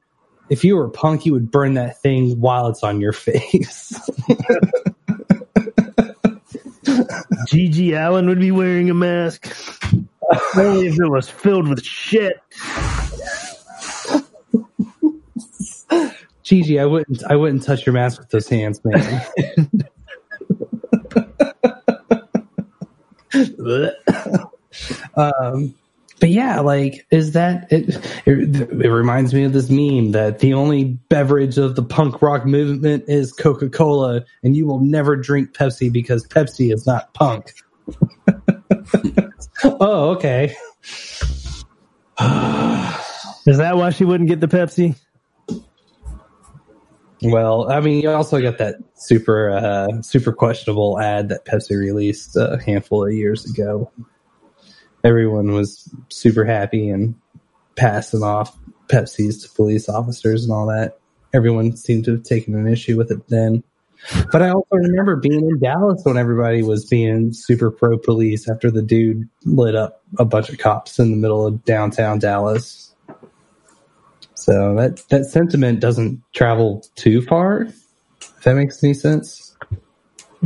If you were punk, you would burn that thing while it's on your face. GG Allin would be wearing a mask. Only if it was filled with shit. GG, I wouldn't I wouldn't touch your mask with those hands, man. um, but yeah, like, is that it, it? It reminds me of this meme that the only beverage of the punk rock movement is Coca Cola, and you will never drink Pepsi because Pepsi is not punk. oh, okay. Is that why she wouldn't get the Pepsi? Well, I mean, you also got that super, uh, super questionable ad that Pepsi released a handful of years ago. Everyone was super happy and passing off Pepsis to police officers and all that. Everyone seemed to have taken an issue with it then. But I also remember being in Dallas when everybody was being super pro police after the dude lit up a bunch of cops in the middle of downtown Dallas. So that that sentiment doesn't travel too far. If that makes any sense.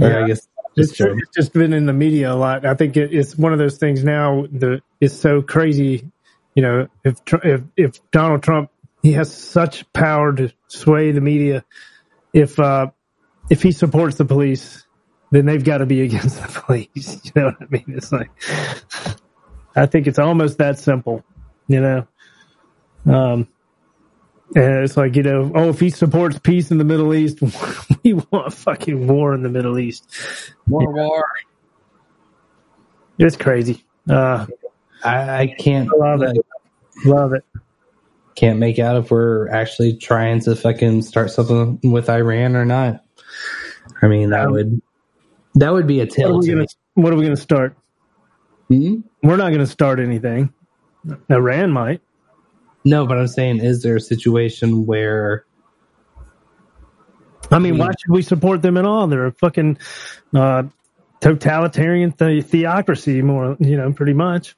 Or I guess It's, it's just been in the media a lot. I think it, it's one of those things now that is so crazy. You know, if if if Donald Trump he has such power to sway the media, if uh, if he supports the police, then they've got to be against the police. You know what I mean? It's like I think it's almost that simple. You know, um, and it's like you know, oh, if he supports peace in the Middle East, we want fucking war in the Middle East. More war. It's crazy. Uh, I, I can't love it. Love it. Can't make out if we're actually trying to fucking start something with Iran or not. I mean, that would that would be a What are tale we to gonna. What are we gonna start? We're not gonna start anything. Iran might. No, but I'm saying, is there a situation where I mean, why should we support them at all? They're a fucking uh, totalitarian the- theocracy, more you know, pretty much.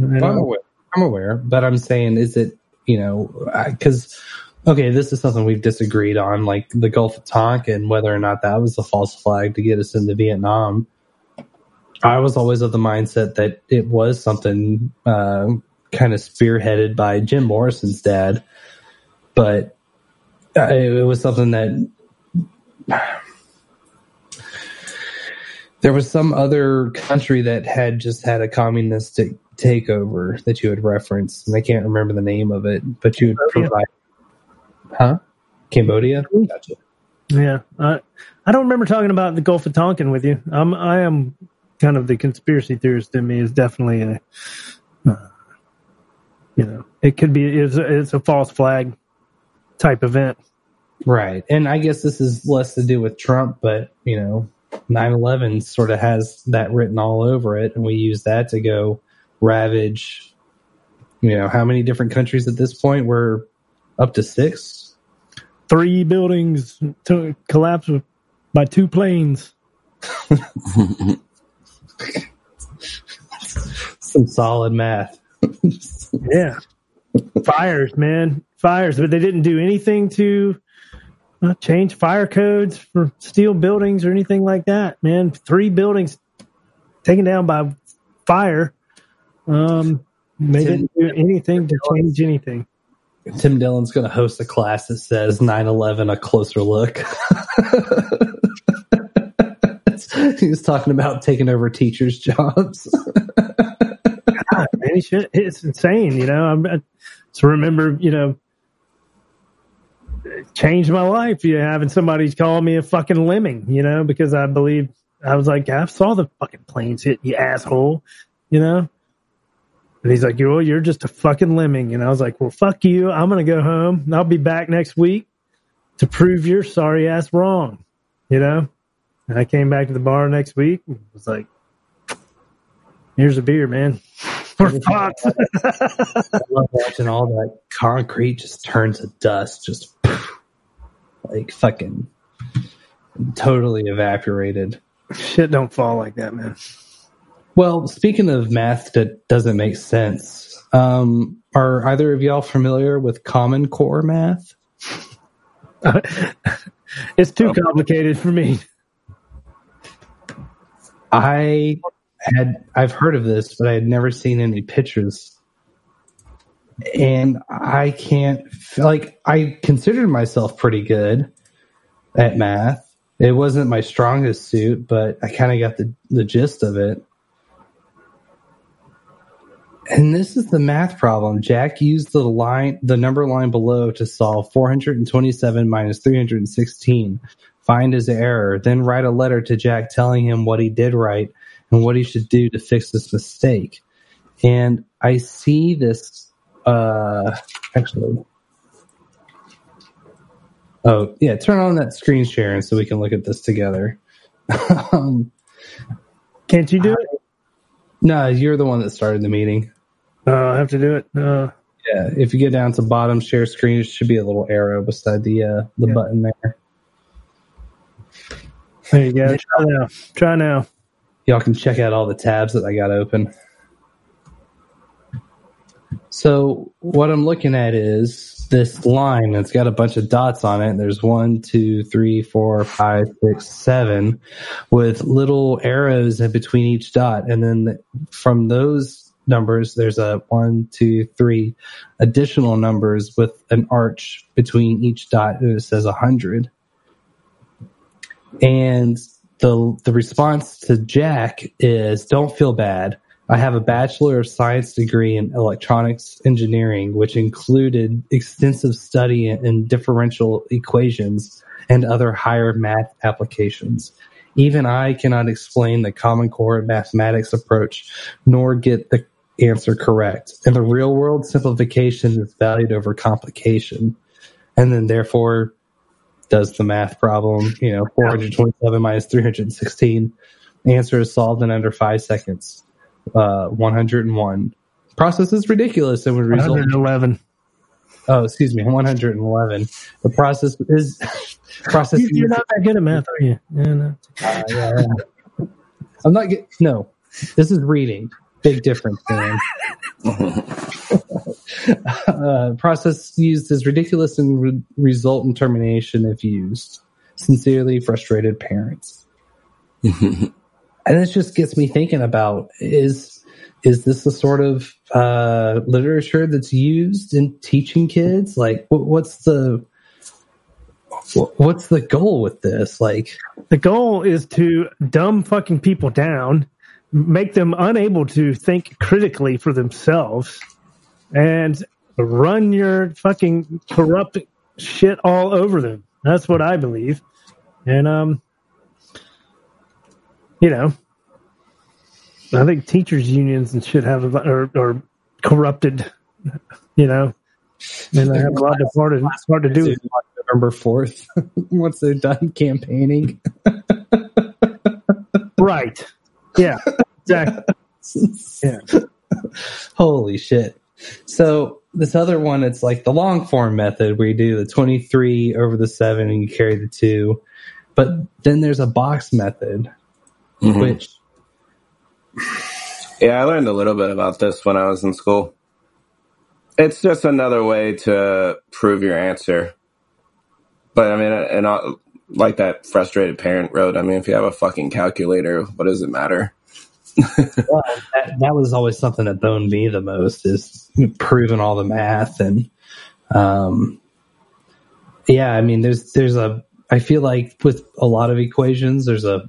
I'm aware. I'm aware, but I'm saying, is it you know because okay, this is something we've disagreed on, like the Gulf of Tonkin, whether or not that was a false flag to get us into Vietnam. I was always of the mindset that it was something uh, kind of spearheaded by Jim Morrison's dad, but uh, it was something that there was some other country that had just had a communistic takeover that you had referenced, and I can't remember the name of it, but you would Cambodia. provide, huh? Cambodia. Gotcha. Yeah, I I don't remember talking about the Gulf of Tonkin with you. I'm I am kind of the conspiracy theorist in me is definitely a, uh, you know, it could be it's a, it's a false flag type event. Right. And I guess this is less to do with Trump, but, you know, 9 11 sort of has that written all over it. And we use that to go ravage, you know, how many different countries at this point? We're up to six. Three buildings to collapse by two planes. Some solid math. Yeah, fires, man, fires. But they didn't do anything to uh, change fire codes for steel buildings or anything like that. Man, three buildings taken down by fire. Um, they didn't do anything to change anything. Tim Dillon's going to host a class that says 9 11, a closer look. he was talking about taking over teachers' jobs. God, man, should- it's insane. You know, I'm I just remember, you know, changed my life. You know, having somebody call me a fucking lemming, you know, because I believe I was like, I saw the fucking planes hit you asshole, you know. And he's like, "Well, you're just a fucking lemming," and I was like, "Well, fuck you. I'm gonna go home. and I'll be back next week to prove your sorry ass wrong," you know. And I came back to the bar next week and was like, "Here's a beer, man." We're fucked. I love watching all that concrete just turn to dust, just like fucking totally evaporated. Shit don't fall like that, man. Well, speaking of math that doesn't make sense, um, are either of y'all familiar with Common Core math? it's too complicated for me. I had I've heard of this, but I had never seen any pictures. And I can't like I considered myself pretty good at math. It wasn't my strongest suit, but I kind of got the the gist of it. And this is the math problem. Jack used the line, the number line below to solve 427 minus 316. Find his error, then write a letter to Jack telling him what he did right and what he should do to fix this mistake. And I see this, uh, actually. Oh, yeah, turn on that screen sharing so we can look at this together. um, Can't you do it? no, you're the one that started the meeting. Oh, I have to do it. Uh, Yeah, if you get down to bottom share screen, it should be a little arrow beside the uh, the button there. there you go. Try now. Try now. Y'all can check out all the tabs that I got open. So what I'm looking at is this line that's got a bunch of dots on it. There's one, two, three, four, five, six, seven, with little arrows between each dot, and then from those numbers, there's a one, two, three additional numbers with an arch between each dot, it says a hundred. And the the response to Jack is don't feel bad. I have a bachelor of science degree in electronics engineering, which included extensive study in differential equations and other higher math applications. Even I cannot explain the Common Core mathematics approach, nor get the answer correct. In the real world, simplification is valued over complication. And then therefore, does the math problem, you know, 427 minus 316. Answer is solved in under five seconds. Uh, 101. Process is ridiculous and would result. 111. Oh, excuse me, 111. The process is process. You- You're not that good at math, are you? Yeah, no. Uh, yeah, yeah. I'm not get no. This is reading. Big difference, man. uh, process used is ridiculous and re- result in termination if used. Sincerely, frustrated parents. and this just gets me thinking about is is this the sort of uh, literature that's used in teaching kids? Like, wh- what's the what's the goal with this? Like, The goal is to dumb fucking people down, make them unable to think critically for themselves, and run your fucking corrupt shit all over them. That's what I believe. And um you know, I think teachers unions and shit have a lot- are, are corrupted, you know, and they have a lot of part to, part to do. November fourth, once they're done campaigning. Right. Yeah. Exactly. Yeah. Holy shit. So this other one, it's like the long form method where you do the 23 over the seven and you carry the two. But then there's a box method, Mhm. which Yeah, I learned a little bit about this when I was in school. It's just another way to prove your answer. But I mean, and I, like that frustrated parent wrote, I mean, if you have a fucking calculator, what does it matter? well, that, that was always something that boned me the most is proving all the math and um yeah i mean there's there's a i feel like with a lot of equations there's a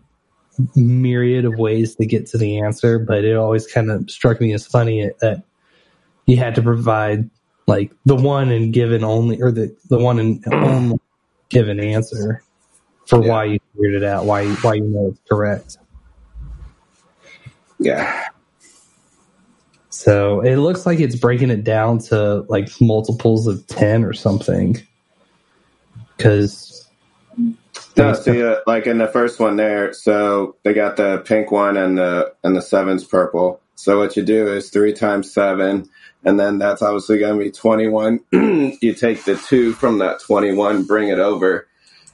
myriad of ways to get to the answer but it always kind of struck me as funny that you had to provide like the one and given only or the the one and only given answer for why you figured it out why why you know it's correct Yeah. So it looks like it's breaking it down to like multiples of 10 or something. Cause No, see, uh, like in the first one there, so they got the pink one and the and the seven's purple. So what you do is three times seven, and then that's obviously going to be twenty one. you take the two from that twenty one, bring it over,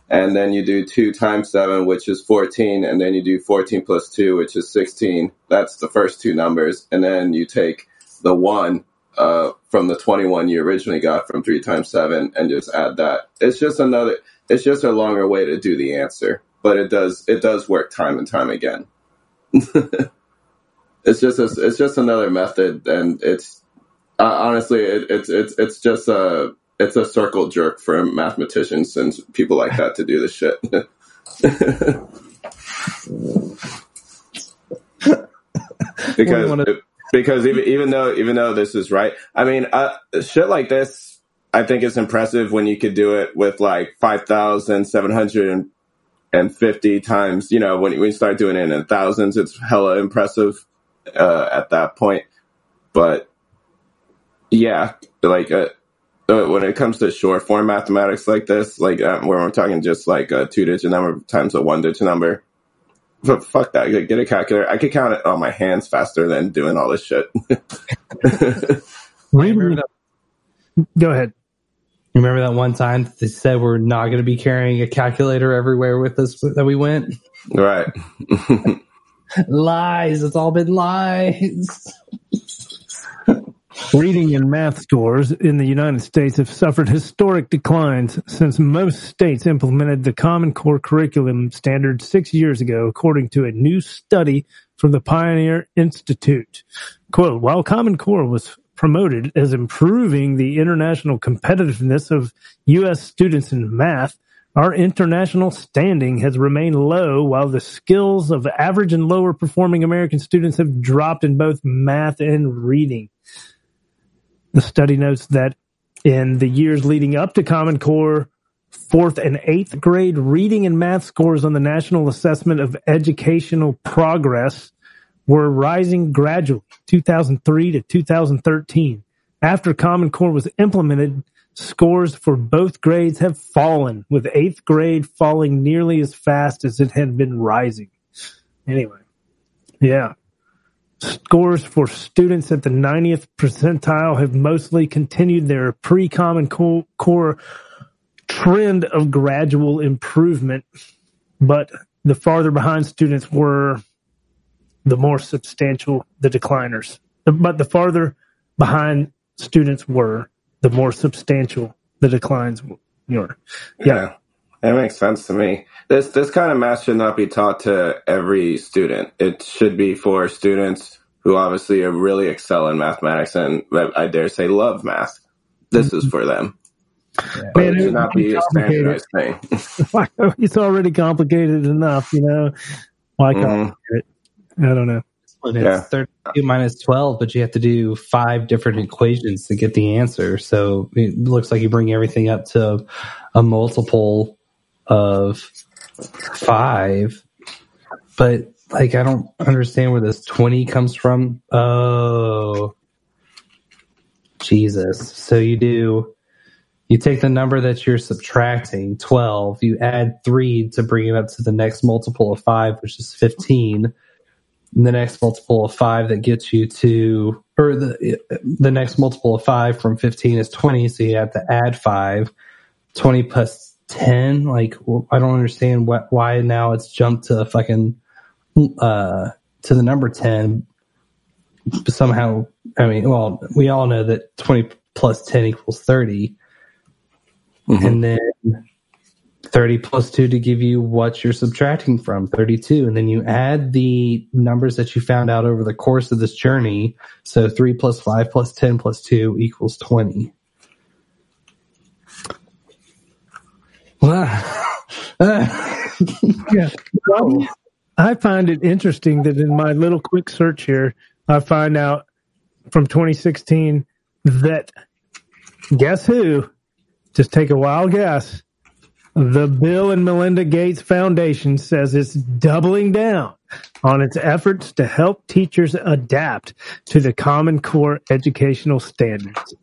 and then you do two times seven, which is fourteen, and then you do fourteen plus two, which is sixteen. That's the first two numbers, and then you take the one uh, from the twenty one you originally got from three times seven, and just add that. It's just another it's just a longer way to do the answer, but it does it does work time and time again. it's just a, it's just another method, and it's uh, honestly it, it's it's it's just a it's a circle jerk for mathematicians and people like that to do this shit. because of- it- because even even though even though this is right, I mean, uh, shit like this, I think is impressive when you could do it with like five thousand seven hundred and fifty times. You know, when when you start doing it in thousands, it's hella impressive uh, at that point. But yeah, like uh, uh, when it comes to short form mathematics like this, like uh, where we're talking just like a two digit number times a one digit number. But fuck that. Get a calculator. I could count it on my hands faster than doing all this shit. Reading, go ahead. Remember that one time they said we're not going to be carrying a calculator everywhere with us that we went? Right. lies. It's all been lies. Reading and math scores in the United States have suffered historic declines since most states implemented the Common Core curriculum standard six years ago, according to a new study from the Pioneer Institute. Quote, while Common Core was promoted as improving the international competitiveness of U.S. students in math, our international standing has remained low while the skills of average and lower performing American students have dropped in both math and reading. The study notes that in the years leading up to Common Core, fourth and eighth grade reading and math scores on the National Assessment of Educational Progress were rising gradually, 2003 to 2013. After Common Core was implemented, scores for both grades have fallen, with eighth grade falling nearly as fast as it had been rising. Anyway, yeah. Scores for students at the 90th percentile have mostly continued their pre-common core trend of gradual improvement, but the farther behind students were, the more substantial the decliners. But the farther behind students were, the more substantial the declines were. Yeah. yeah. That makes sense to me. This this kind of math should not be taught to every student. It should be for students who obviously are really excel in mathematics and I dare say love math. This mm-hmm. is for them. Yeah. But it should not be a standardized thing. it's already complicated enough, you know. Why complicate mm-hmm. it? I don't know. It's yeah. 32 minus 12, but you have to do five different equations to get the answer. So it looks like you bring everything up to a multiple of five. But like, I don't understand where this 20 comes from. Oh, Jesus. So you do, you take the number that you're subtracting, 12, you add three to bring it up to the next multiple of five, which is 15 And the next multiple of five that gets you to, or the the next multiple of five from fifteen is twenty, so you have to add five. Twenty plus ten, like I don't understand what, why now it's jumped to fucking uh to the number ten. Somehow, I mean, well, we all know that twenty plus ten equals 30 mm-hmm. and then 30 plus 2 to give you what you're subtracting from 32 and then you add the numbers that you found out over the course of this journey so 3 plus 5 plus 10 plus 2 equals 20 yeah. I find it interesting that in my little quick search here i find out from 2016 that guess who? Just take a wild guess. The Bill and Melinda Gates Foundation says it's doubling down on its efforts to help teachers adapt to the Common Core educational standards.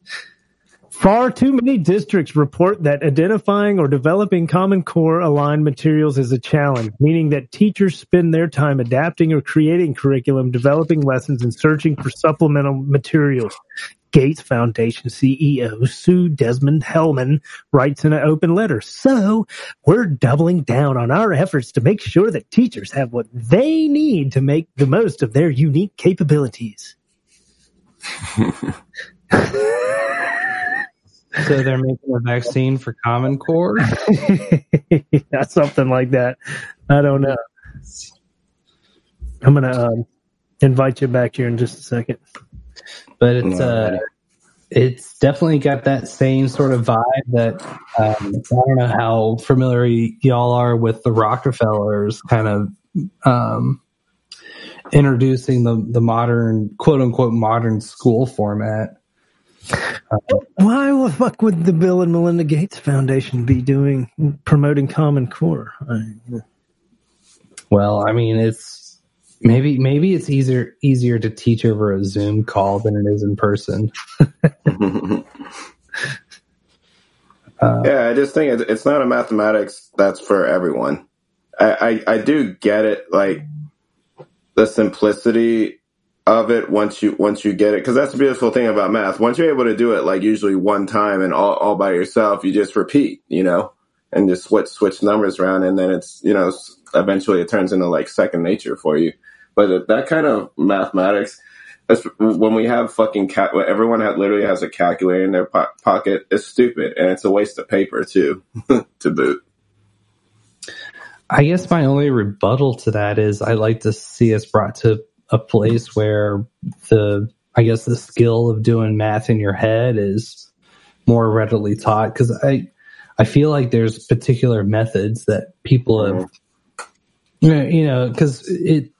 Far too many districts report that identifying or developing Common Core aligned materials is a challenge, meaning that teachers spend their time adapting or creating curriculum, developing lessons, and searching for supplemental materials. Gates Foundation CEO Sue Desmond Hellmann writes in an open letter. So we're doubling down on our efforts to make sure that teachers have what they need to make the most of their unique capabilities. So they're making a vaccine for Common Core? yeah, something like that. I don't know. I'm going to um, invite you back here in just a second. But it's uh, it's definitely got that same sort of vibe that um, I don't know how familiar y'all are with the Rockefellers kind of um, introducing the the modern quote unquote modern school format. Uh, why the fuck would the Bill and Melinda Gates Foundation be doing promoting Common Core? I, Well, I mean, it's maybe maybe it's easier easier to teach over a Zoom call than it is in person. Uh, yeah, I just think it's not a mathematics that's for everyone. I, I, I do get it, like the simplicity of it once you once you get it, because that's the beautiful thing about math. Once you're able to do it, like usually one time and all, all by yourself, you just repeat, you know, and just switch switch numbers around, and then it's you know eventually it turns into like second nature for you. But that kind of mathematics, when we have fucking cat, everyone had, literally has a calculator in their po- pocket, it's stupid and it's a waste of paper too, to boot. I guess my only rebuttal to that is I like to see us brought to a place where the I guess the skill of doing math in your head is more readily taught because I I feel like there's particular methods that people have Yeah, you know, because it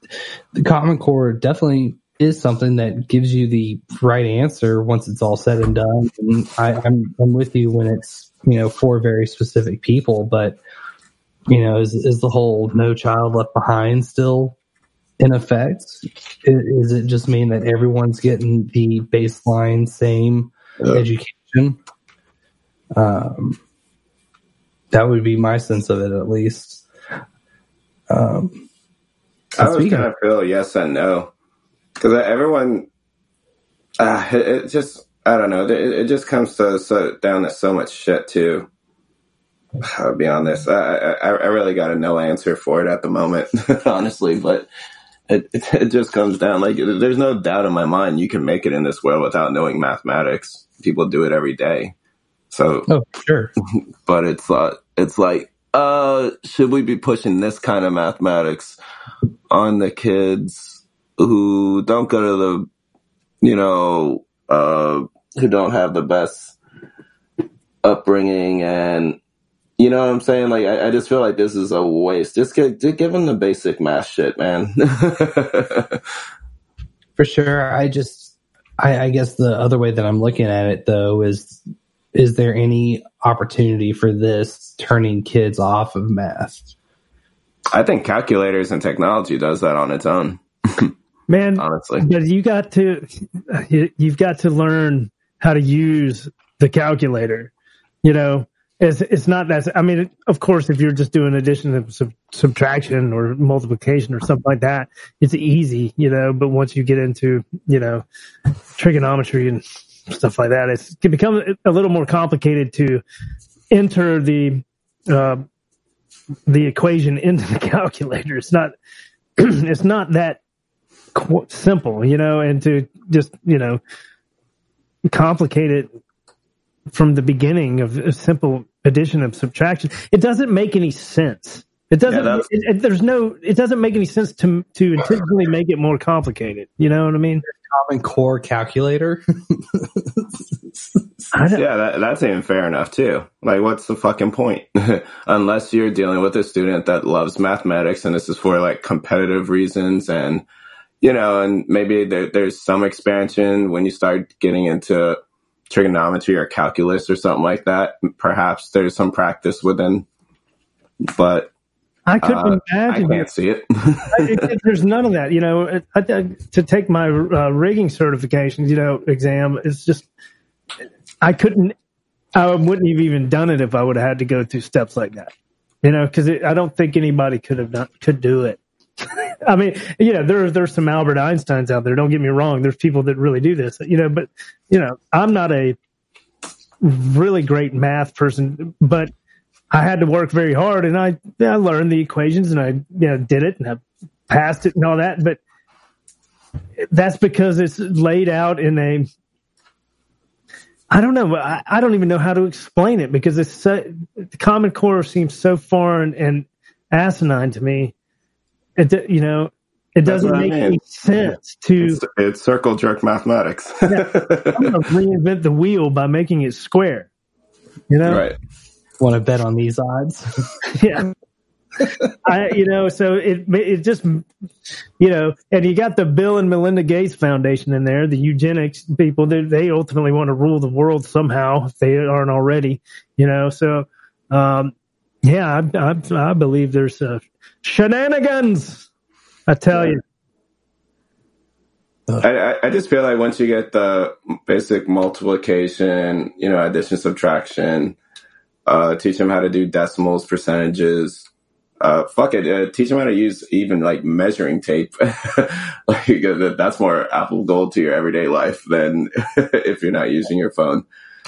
the Common Core definitely is something that gives you the right answer once it's all said and done. And I, I'm I'm with you when it's you know for very specific people, but you know, is is the whole "No Child Left Behind" still in effect? I- Is it just mean that everyone's getting the baseline same education? Um, that would be my sense of it, at least. Um, I was kind of feel yes and no because everyone, uh, it, it just I don't know. It, it just comes to so down to so much shit too. I'll be honest. I, I I really got a no answer for it at the moment, honestly. But it, it it just comes down like there's no doubt in my mind you can make it in this world without knowing mathematics. People do it every day. So oh sure, but it's uh, it's like uh, should we be pushing this kind of mathematics on the kids who don't go to the you know uh, who don't have the best upbringing and you know what I'm saying? Like, I, I just feel like this is a waste. Just, get, just give them the basic math shit, man. for sure. I just, I, I guess the other way that I'm looking at it though is, is there any opportunity for this turning kids off of math? I think calculators and technology does that on its own. Man, honestly, but you got to you've got to learn how to use the calculator. You know, it's it's not that. I mean, of course, if you're just doing addition and sub, subtraction or multiplication or something like that, it's easy. You know, but once you get into you know trigonometry and stuff like that, it's, it become a little more complicated to enter the uh, the equation into the calculator. It's not it's not that qu- simple, you know, and to just you know complicate it from the beginning of a simple addition and subtraction. It doesn't make any sense. It doesn't. that's- it, it- there's no. It doesn't make any sense to to intentionally make it more complicated. You know what I mean? Common Core calculator. yeah, that, that's even fair enough too. Like, what's the fucking point? Unless you're dealing with a student that loves mathematics and this is for like competitive reasons and, you know, and maybe there, there's some expansion when you start getting into trigonometry or calculus or something like that. Perhaps there's some practice within, but I couldn't uh, imagine I can't see it. there's none of that. You know, I, to take my uh, rigging certification, you know, exam, it's just I couldn't. I wouldn't have even done it if I would have had to go through steps like that. You know, because I don't think anybody could have done could do it. I mean, you know, there's there's some Albert Einsteins out there. Don't get me wrong. There's people that really do this. You know, but you know, I'm not a really great math person, but I had to work very hard, and I I learned the equations, and I you know did it, and I passed it, and all that. But that's because it's laid out in a I don't know. I, I don't even know how to explain it because it's so, the Common Core seems so foreign and asinine to me. It you know it doesn't what I make mean. any sense to It's, it's circle jerk mathematics. I'm going to reinvent the wheel by making it square. You know, right. Want to bet on these odds? yeah. I, you know, so it it just, you know, and you got the Bill and Melinda Gates Foundation in there, the eugenics people. They, they ultimately want to rule the world somehow if they aren't already, you know. So, um, yeah, I, I, I believe there's uh, shenanigans. I tell you. I, I- just feel like once you get the basic multiplication, you know, addition, subtraction, uh, teach them how to do decimals, percentages. Uh, fuck it, uh, teach them how to use even like measuring tape. like uh, that's more applicable to your everyday life than if you're not using your phone.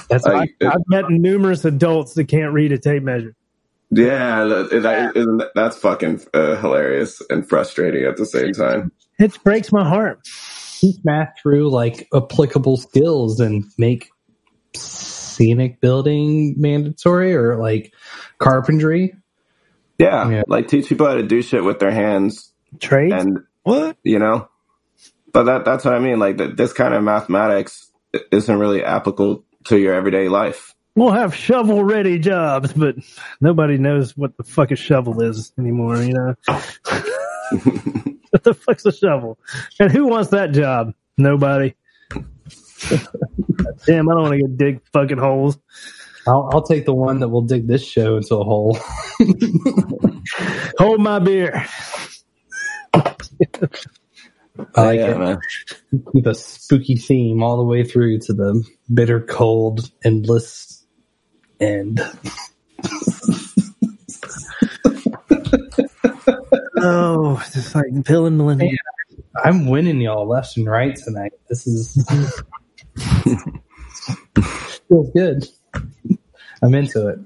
That's Like, I've met numerous adults that can't read a tape measure. Yeah, that, that, isn't that- that's fucking uh, hilarious and frustrating at the same time. It breaks my heart. Teach math through like applicable skills and make scenic building mandatory or like carpentry. Yeah, like teach people how to do shit with their hands. Trades? And what? You know? But that that's what I mean. Like that this kind of mathematics isn't really applicable to your everyday life. We'll have shovel ready jobs, but nobody knows what the fuck a shovel is anymore, you know? what the fuck's a shovel? And who wants that job? Nobody. Damn, I don't want to go dig fucking holes. I'll, I'll take the one that will dig this show into a hole. Hold my beer. I like Yeah, it. man. Keep a spooky theme all the way through to the bitter cold, endless end. Oh, it's like Bill and Melinda. I'm winning y'all left and right tonight. This is feels good. I'm into it.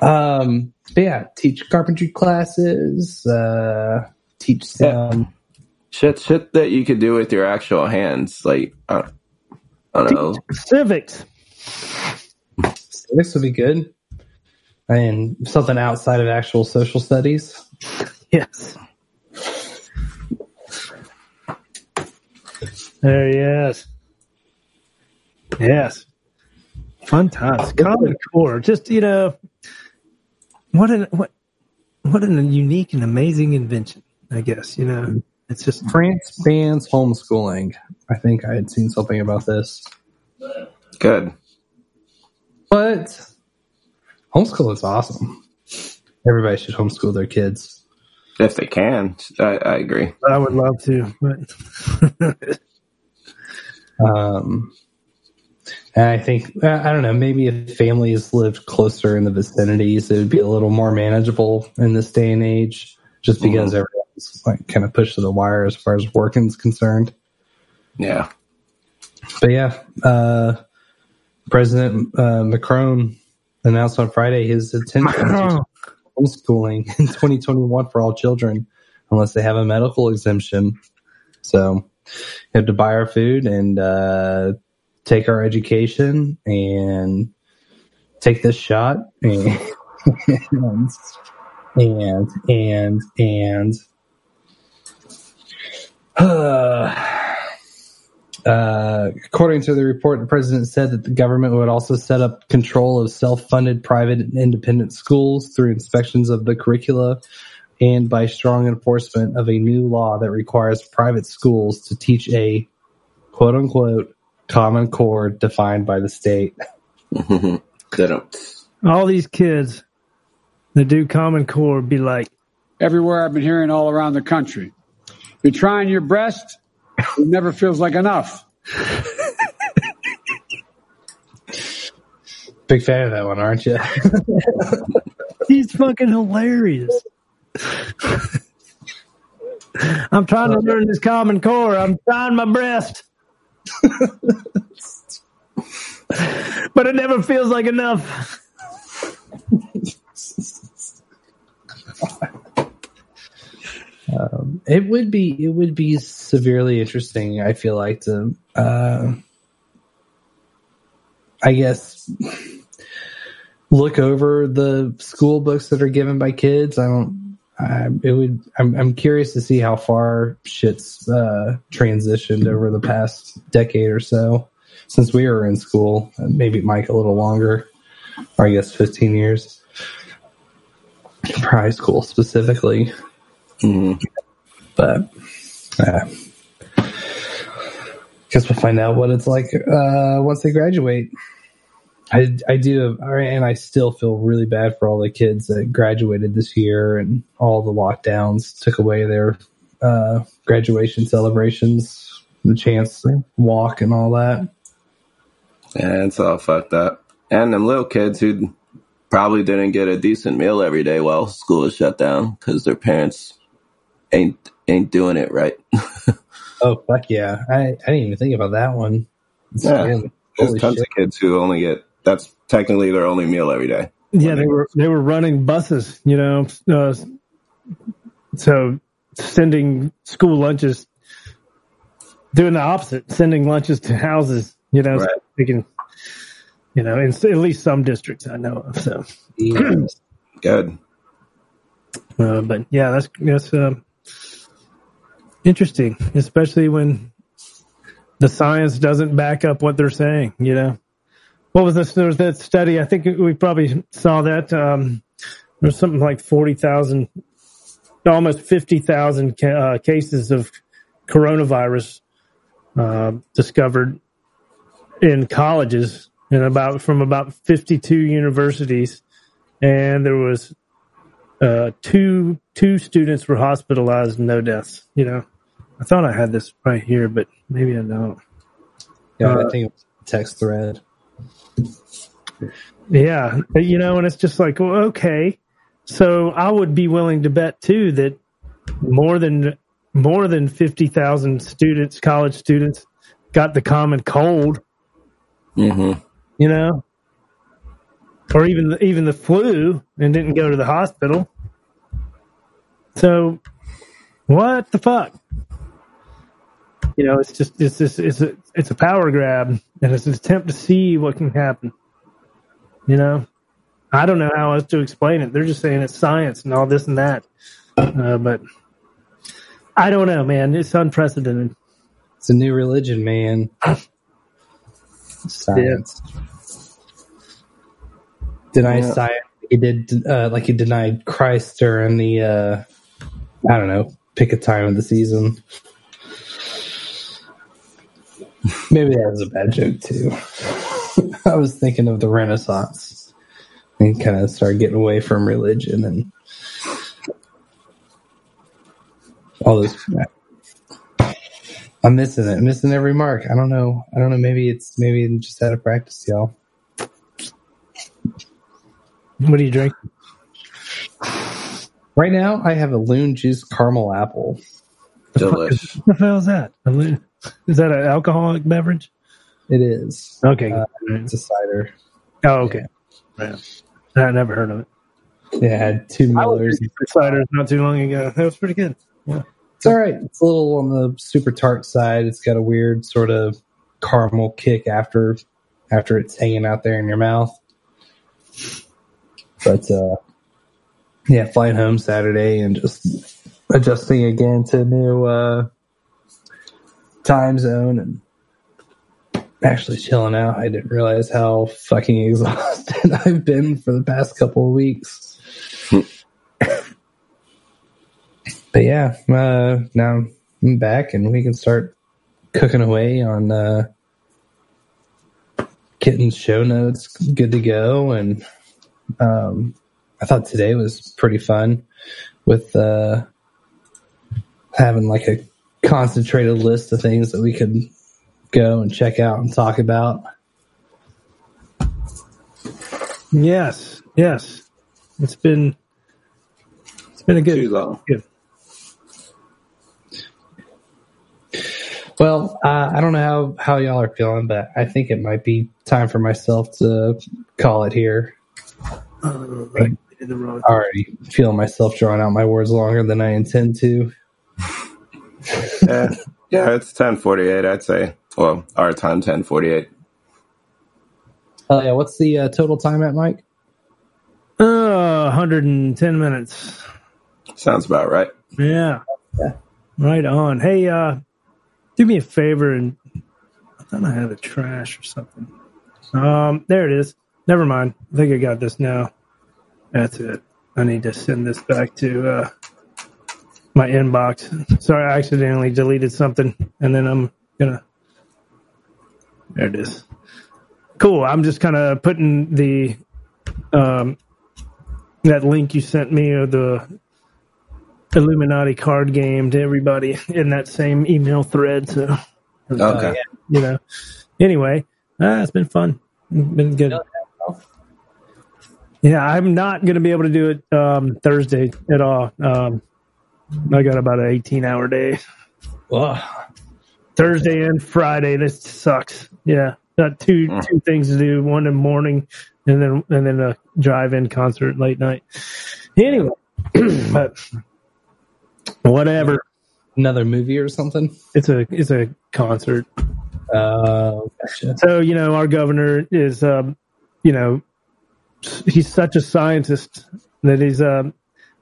um, but yeah, teach carpentry classes. Uh, teach some. Shit, shit that you could do with your actual hands. Like I, I don't know. Civics. Civics would be good, and something outside of actual social studies. Yes. There he is. Yes. Fun times. Common Core. Just, you know, what an what what an unique and amazing invention, I guess, you know. It's just France bans homeschooling. I think I had seen something about this. Good. But homeschool is awesome. Everybody should homeschool their kids. If they can, I, I agree. I would love to, but Um, and I think I don't know. Maybe if families lived closer in the vicinities, it would be a little more manageable in this day and age. Just because Mhm. everyone's like kind of pushed to the wire as far as working is concerned. Yeah. But yeah, uh, President uh, Macron announced on Friday his intention to homeschooling in 2021 for all children, unless they have a medical exemption. So you have to buy our food and uh, take our education and take this shot and and and and Uh, Uh, according to the report, the president said that the government would also set up control of self-funded private and independent schools through inspections of the curricula and by strong enforcement of a new law that requires private schools to teach a quote unquote common core defined by the state. they all these kids that do Common Core be like, Everywhere I've been hearing all around the country. You're trying your best, it never feels like enough. Big fan of that one, aren't you? he's fucking hilarious. I'm trying to learn this Common Core. I'm trying my best. but it never feels like enough. Um, it would be it would be severely interesting. I feel like to, uh, I guess, look over the school books that are given by kids. I don't. I, it would. I'm, I'm curious to see how far shit's uh, transitioned over the past decade or so since we were in school. Maybe Mike a little longer. or I guess 15 years high school specifically. Mm-hmm. But uh, guess we'll find out what it's like uh, once they graduate. I, I do, and I still feel really bad for all the kids that graduated this year and all the lockdowns took away their uh, graduation celebrations, the chance to walk and all that. Yeah, it's all fucked up. And them little kids who probably didn't get a decent meal every day while school is shut down because their parents ain't ain't doing it right. Oh fuck yeah! I, I didn't even think about that one. Yeah, really- there's tons shit. of kids who only get that's technically their only meal every day. Yeah, they were they were running buses, you know, uh, so sending school lunches, doing the opposite, sending lunches to houses, you know, so they can, you know, in at least some districts I know of. So, Good. uh, but yeah, that's that's um, interesting, especially when the science doesn't back up what they're saying. You know, what was this? There was that study. I think we probably saw that. Um, there was something like forty thousand, almost fifty thousand uh, cases of coronavirus uh, discovered in colleges and about from about fifty two universities, and there was uh, two two students were hospitalized, no deaths. You know, I thought I had this right here, but maybe I don't. Yeah, Uh, I think it was a text thread. Yeah, but, you know, and it's just like, well, okay. So I would be willing to bet too that more than more than fifty thousand students, college students, got the common cold. Mm-hmm. You know, or even even the flu and didn't go to the hospital. So, what the fuck? You know, it's just it's just it's a it's a power grab and it's an attempt to see what can happen. You know, I don't know how else to explain it. They're just saying it's science and all this and that, uh, but I don't know, man. It's unprecedented. It's a new religion, man. Science. Deny Yeah. science. He did uh, like he denied Christ during the uh, I don't know pick a time of the season. Maybe that was a bad joke too. I was thinking of the Renaissance and kind of started getting away from religion and all those. I'm missing it. I'm missing every mark. I don't know. I don't know. Maybe it's maybe I'm just out of practice, y'all. What do you drink? Right now, I have a Loon Juice caramel apple. Delish. What the hell is that? A li- Is that an alcoholic beverage? It is. Okay. Uh, it's a cider. Oh, okay. Yeah. I never heard of it. Yeah, I had two Millers. drinking cider not too long ago. That was pretty good. Yeah. It's all right. It's a little on the super tart side. It's got a weird sort of caramel kick after after it's hanging out there in your mouth. But uh yeah, flying home Saturday and just adjusting again to new uh time zone and actually chilling out. I didn't realize how fucking exhausted I've been for the past couple of weeks. but yeah, uh, now I'm back and we can start cooking away on uh, Kitten's show notes. Good to go. And um, I thought today was pretty fun with uh, having like a concentrated list of things that we could go and check out and talk about. Yes. Yes. It's been it's been a good Too long. good. Well, uh, I don't know how, how y'all are feeling, but I think it might be time for myself to call it here. right. In the wrong. I already feel myself drawing out my words longer than I intend to. Yeah, yeah, it's ten forty eight. I'd say. Well, our time ten forty eight. Oh yeah, what's the uh, total time at, Mike? Uh, 110 minutes. Sounds about right. Yeah. Right on. Hey, uh, do me a favor and I thought I had a trash or something. Um, there it is. never mind. I think I got this now. That's it. I need to send this back to uh, my inbox. Sorry, I accidentally deleted something, and then I'm gonna. There it is. Cool. I'm just kind of putting the um, that link you sent me of the Illuminati card game to everybody in that same email thread. So, Okay. you know. Anyway, ah, it's been fun. Been good. Yeah, I'm not going to be able to do it um, Thursday at all. Um, I got about an 18 hour day. Thursday and Friday. This sucks. Yeah, got two two things to do. One in the morning, and then and then a drive-in concert late night. Anyway, but whatever. Another movie or something. It's a it's a concert. Uh, gotcha. So you know, our governor is, um, you know, he's such a scientist that he's um,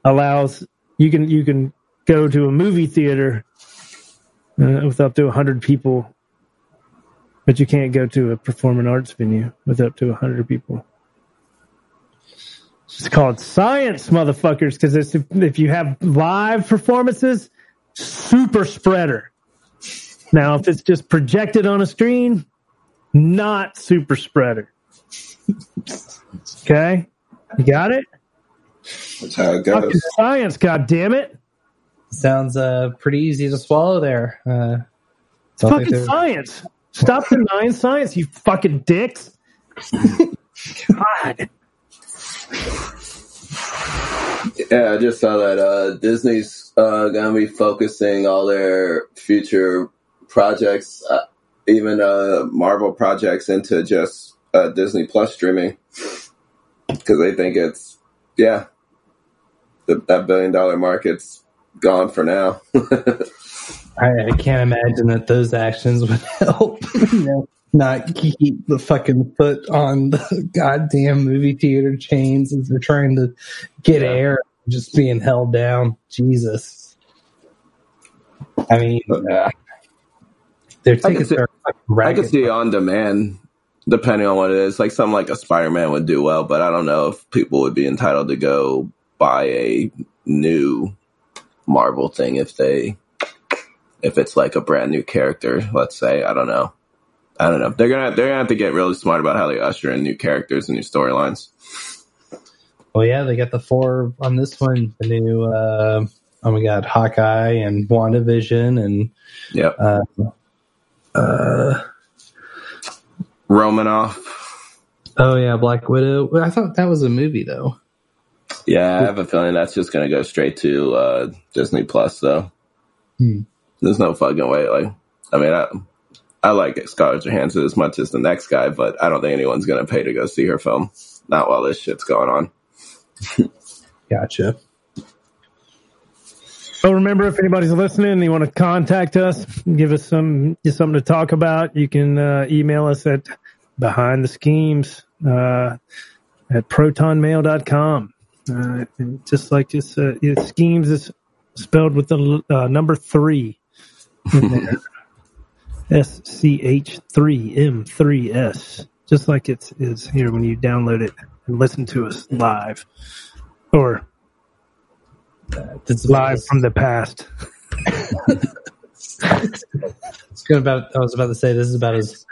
allows you can you can go to a movie theater uh, with up to hundred people, but you can't go to a performing arts venue with up to hundred people. It's called science, motherfuckers, because if, if you have live performances, super spreader. Now, if it's just projected on a screen, not super spreader. Okay, you got it. That's how it Fucking science, god damn it! Sounds uh, pretty easy to swallow there. Uh, It's fucking science. Stop denying science, you fucking dicks. God. Yeah, I just saw that uh, Disney's uh, gonna be focusing all their future projects, uh, even uh, Marvel projects, into just uh, Disney Plus streaming because they think it's yeah, the, that billion dollar market's gone for now. I, I can't imagine that those actions would help. you know, not keep the fucking foot on the goddamn movie theater chains as they're trying to get air, just being held down. Jesus. I mean, uh, their I tickets see, are I can see on demand, depending on what it is. Like something like a Spider Man would do well, but I don't know if people would be entitled to go buy a new Marvel thing if they if it's like a brand new character. Let's say I don't know. I don't know. They're gonna they're gonna have to get really smart about how they usher in new characters and new storylines. Well, yeah, they got the four on this one. The new, uh, oh my god, Hawkeye and WandaVision and yeah, uh, uh, Romanoff. oh yeah, Black Widow. I thought that was a movie though. Yeah, I have a feeling that's just gonna go straight to uh, Disney Plus though. Hmm. There's no fucking way. Like, I mean, I, I like Scarlett Johansson as much as the next guy, but I don't think anyone's gonna pay to go see her film. Not while this shit's going on. Gotcha. So remember, if anybody's listening and you want to contact us, give us some something to talk about, you can uh, email us at behind the schemes uh, at protonmail.com. Uh, and just like this, uh, schemes is spelled with the uh, number three in there. S C H three M three S, just like it is here when you download it and listen to us live, or it's live from the past. It's good about. I was about to say this is about as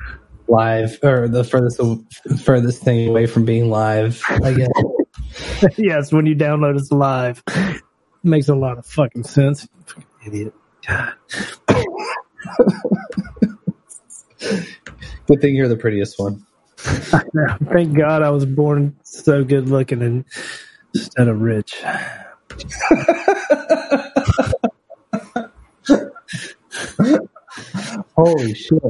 live or the furthest furthest thing away from being live. I guess. yes, when you download us live. Makes a lot of fucking sense. Fucking idiot. God. Good thing you're the prettiest one. Thank God I was born so good looking and instead of rich. Holy shit.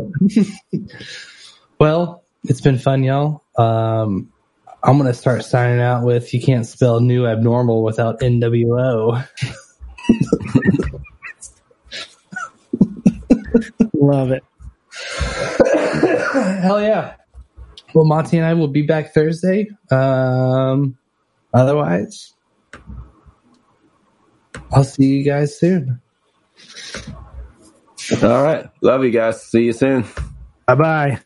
well, it's been fun, y'all. Um, I'm going to start signing out with you can't spell new abnormal without NWO. Love it. Hell yeah. Well, Monty and I will be back Thursday. Um, otherwise, I'll see you guys soon. All right. Love you guys. See you soon. Bye bye.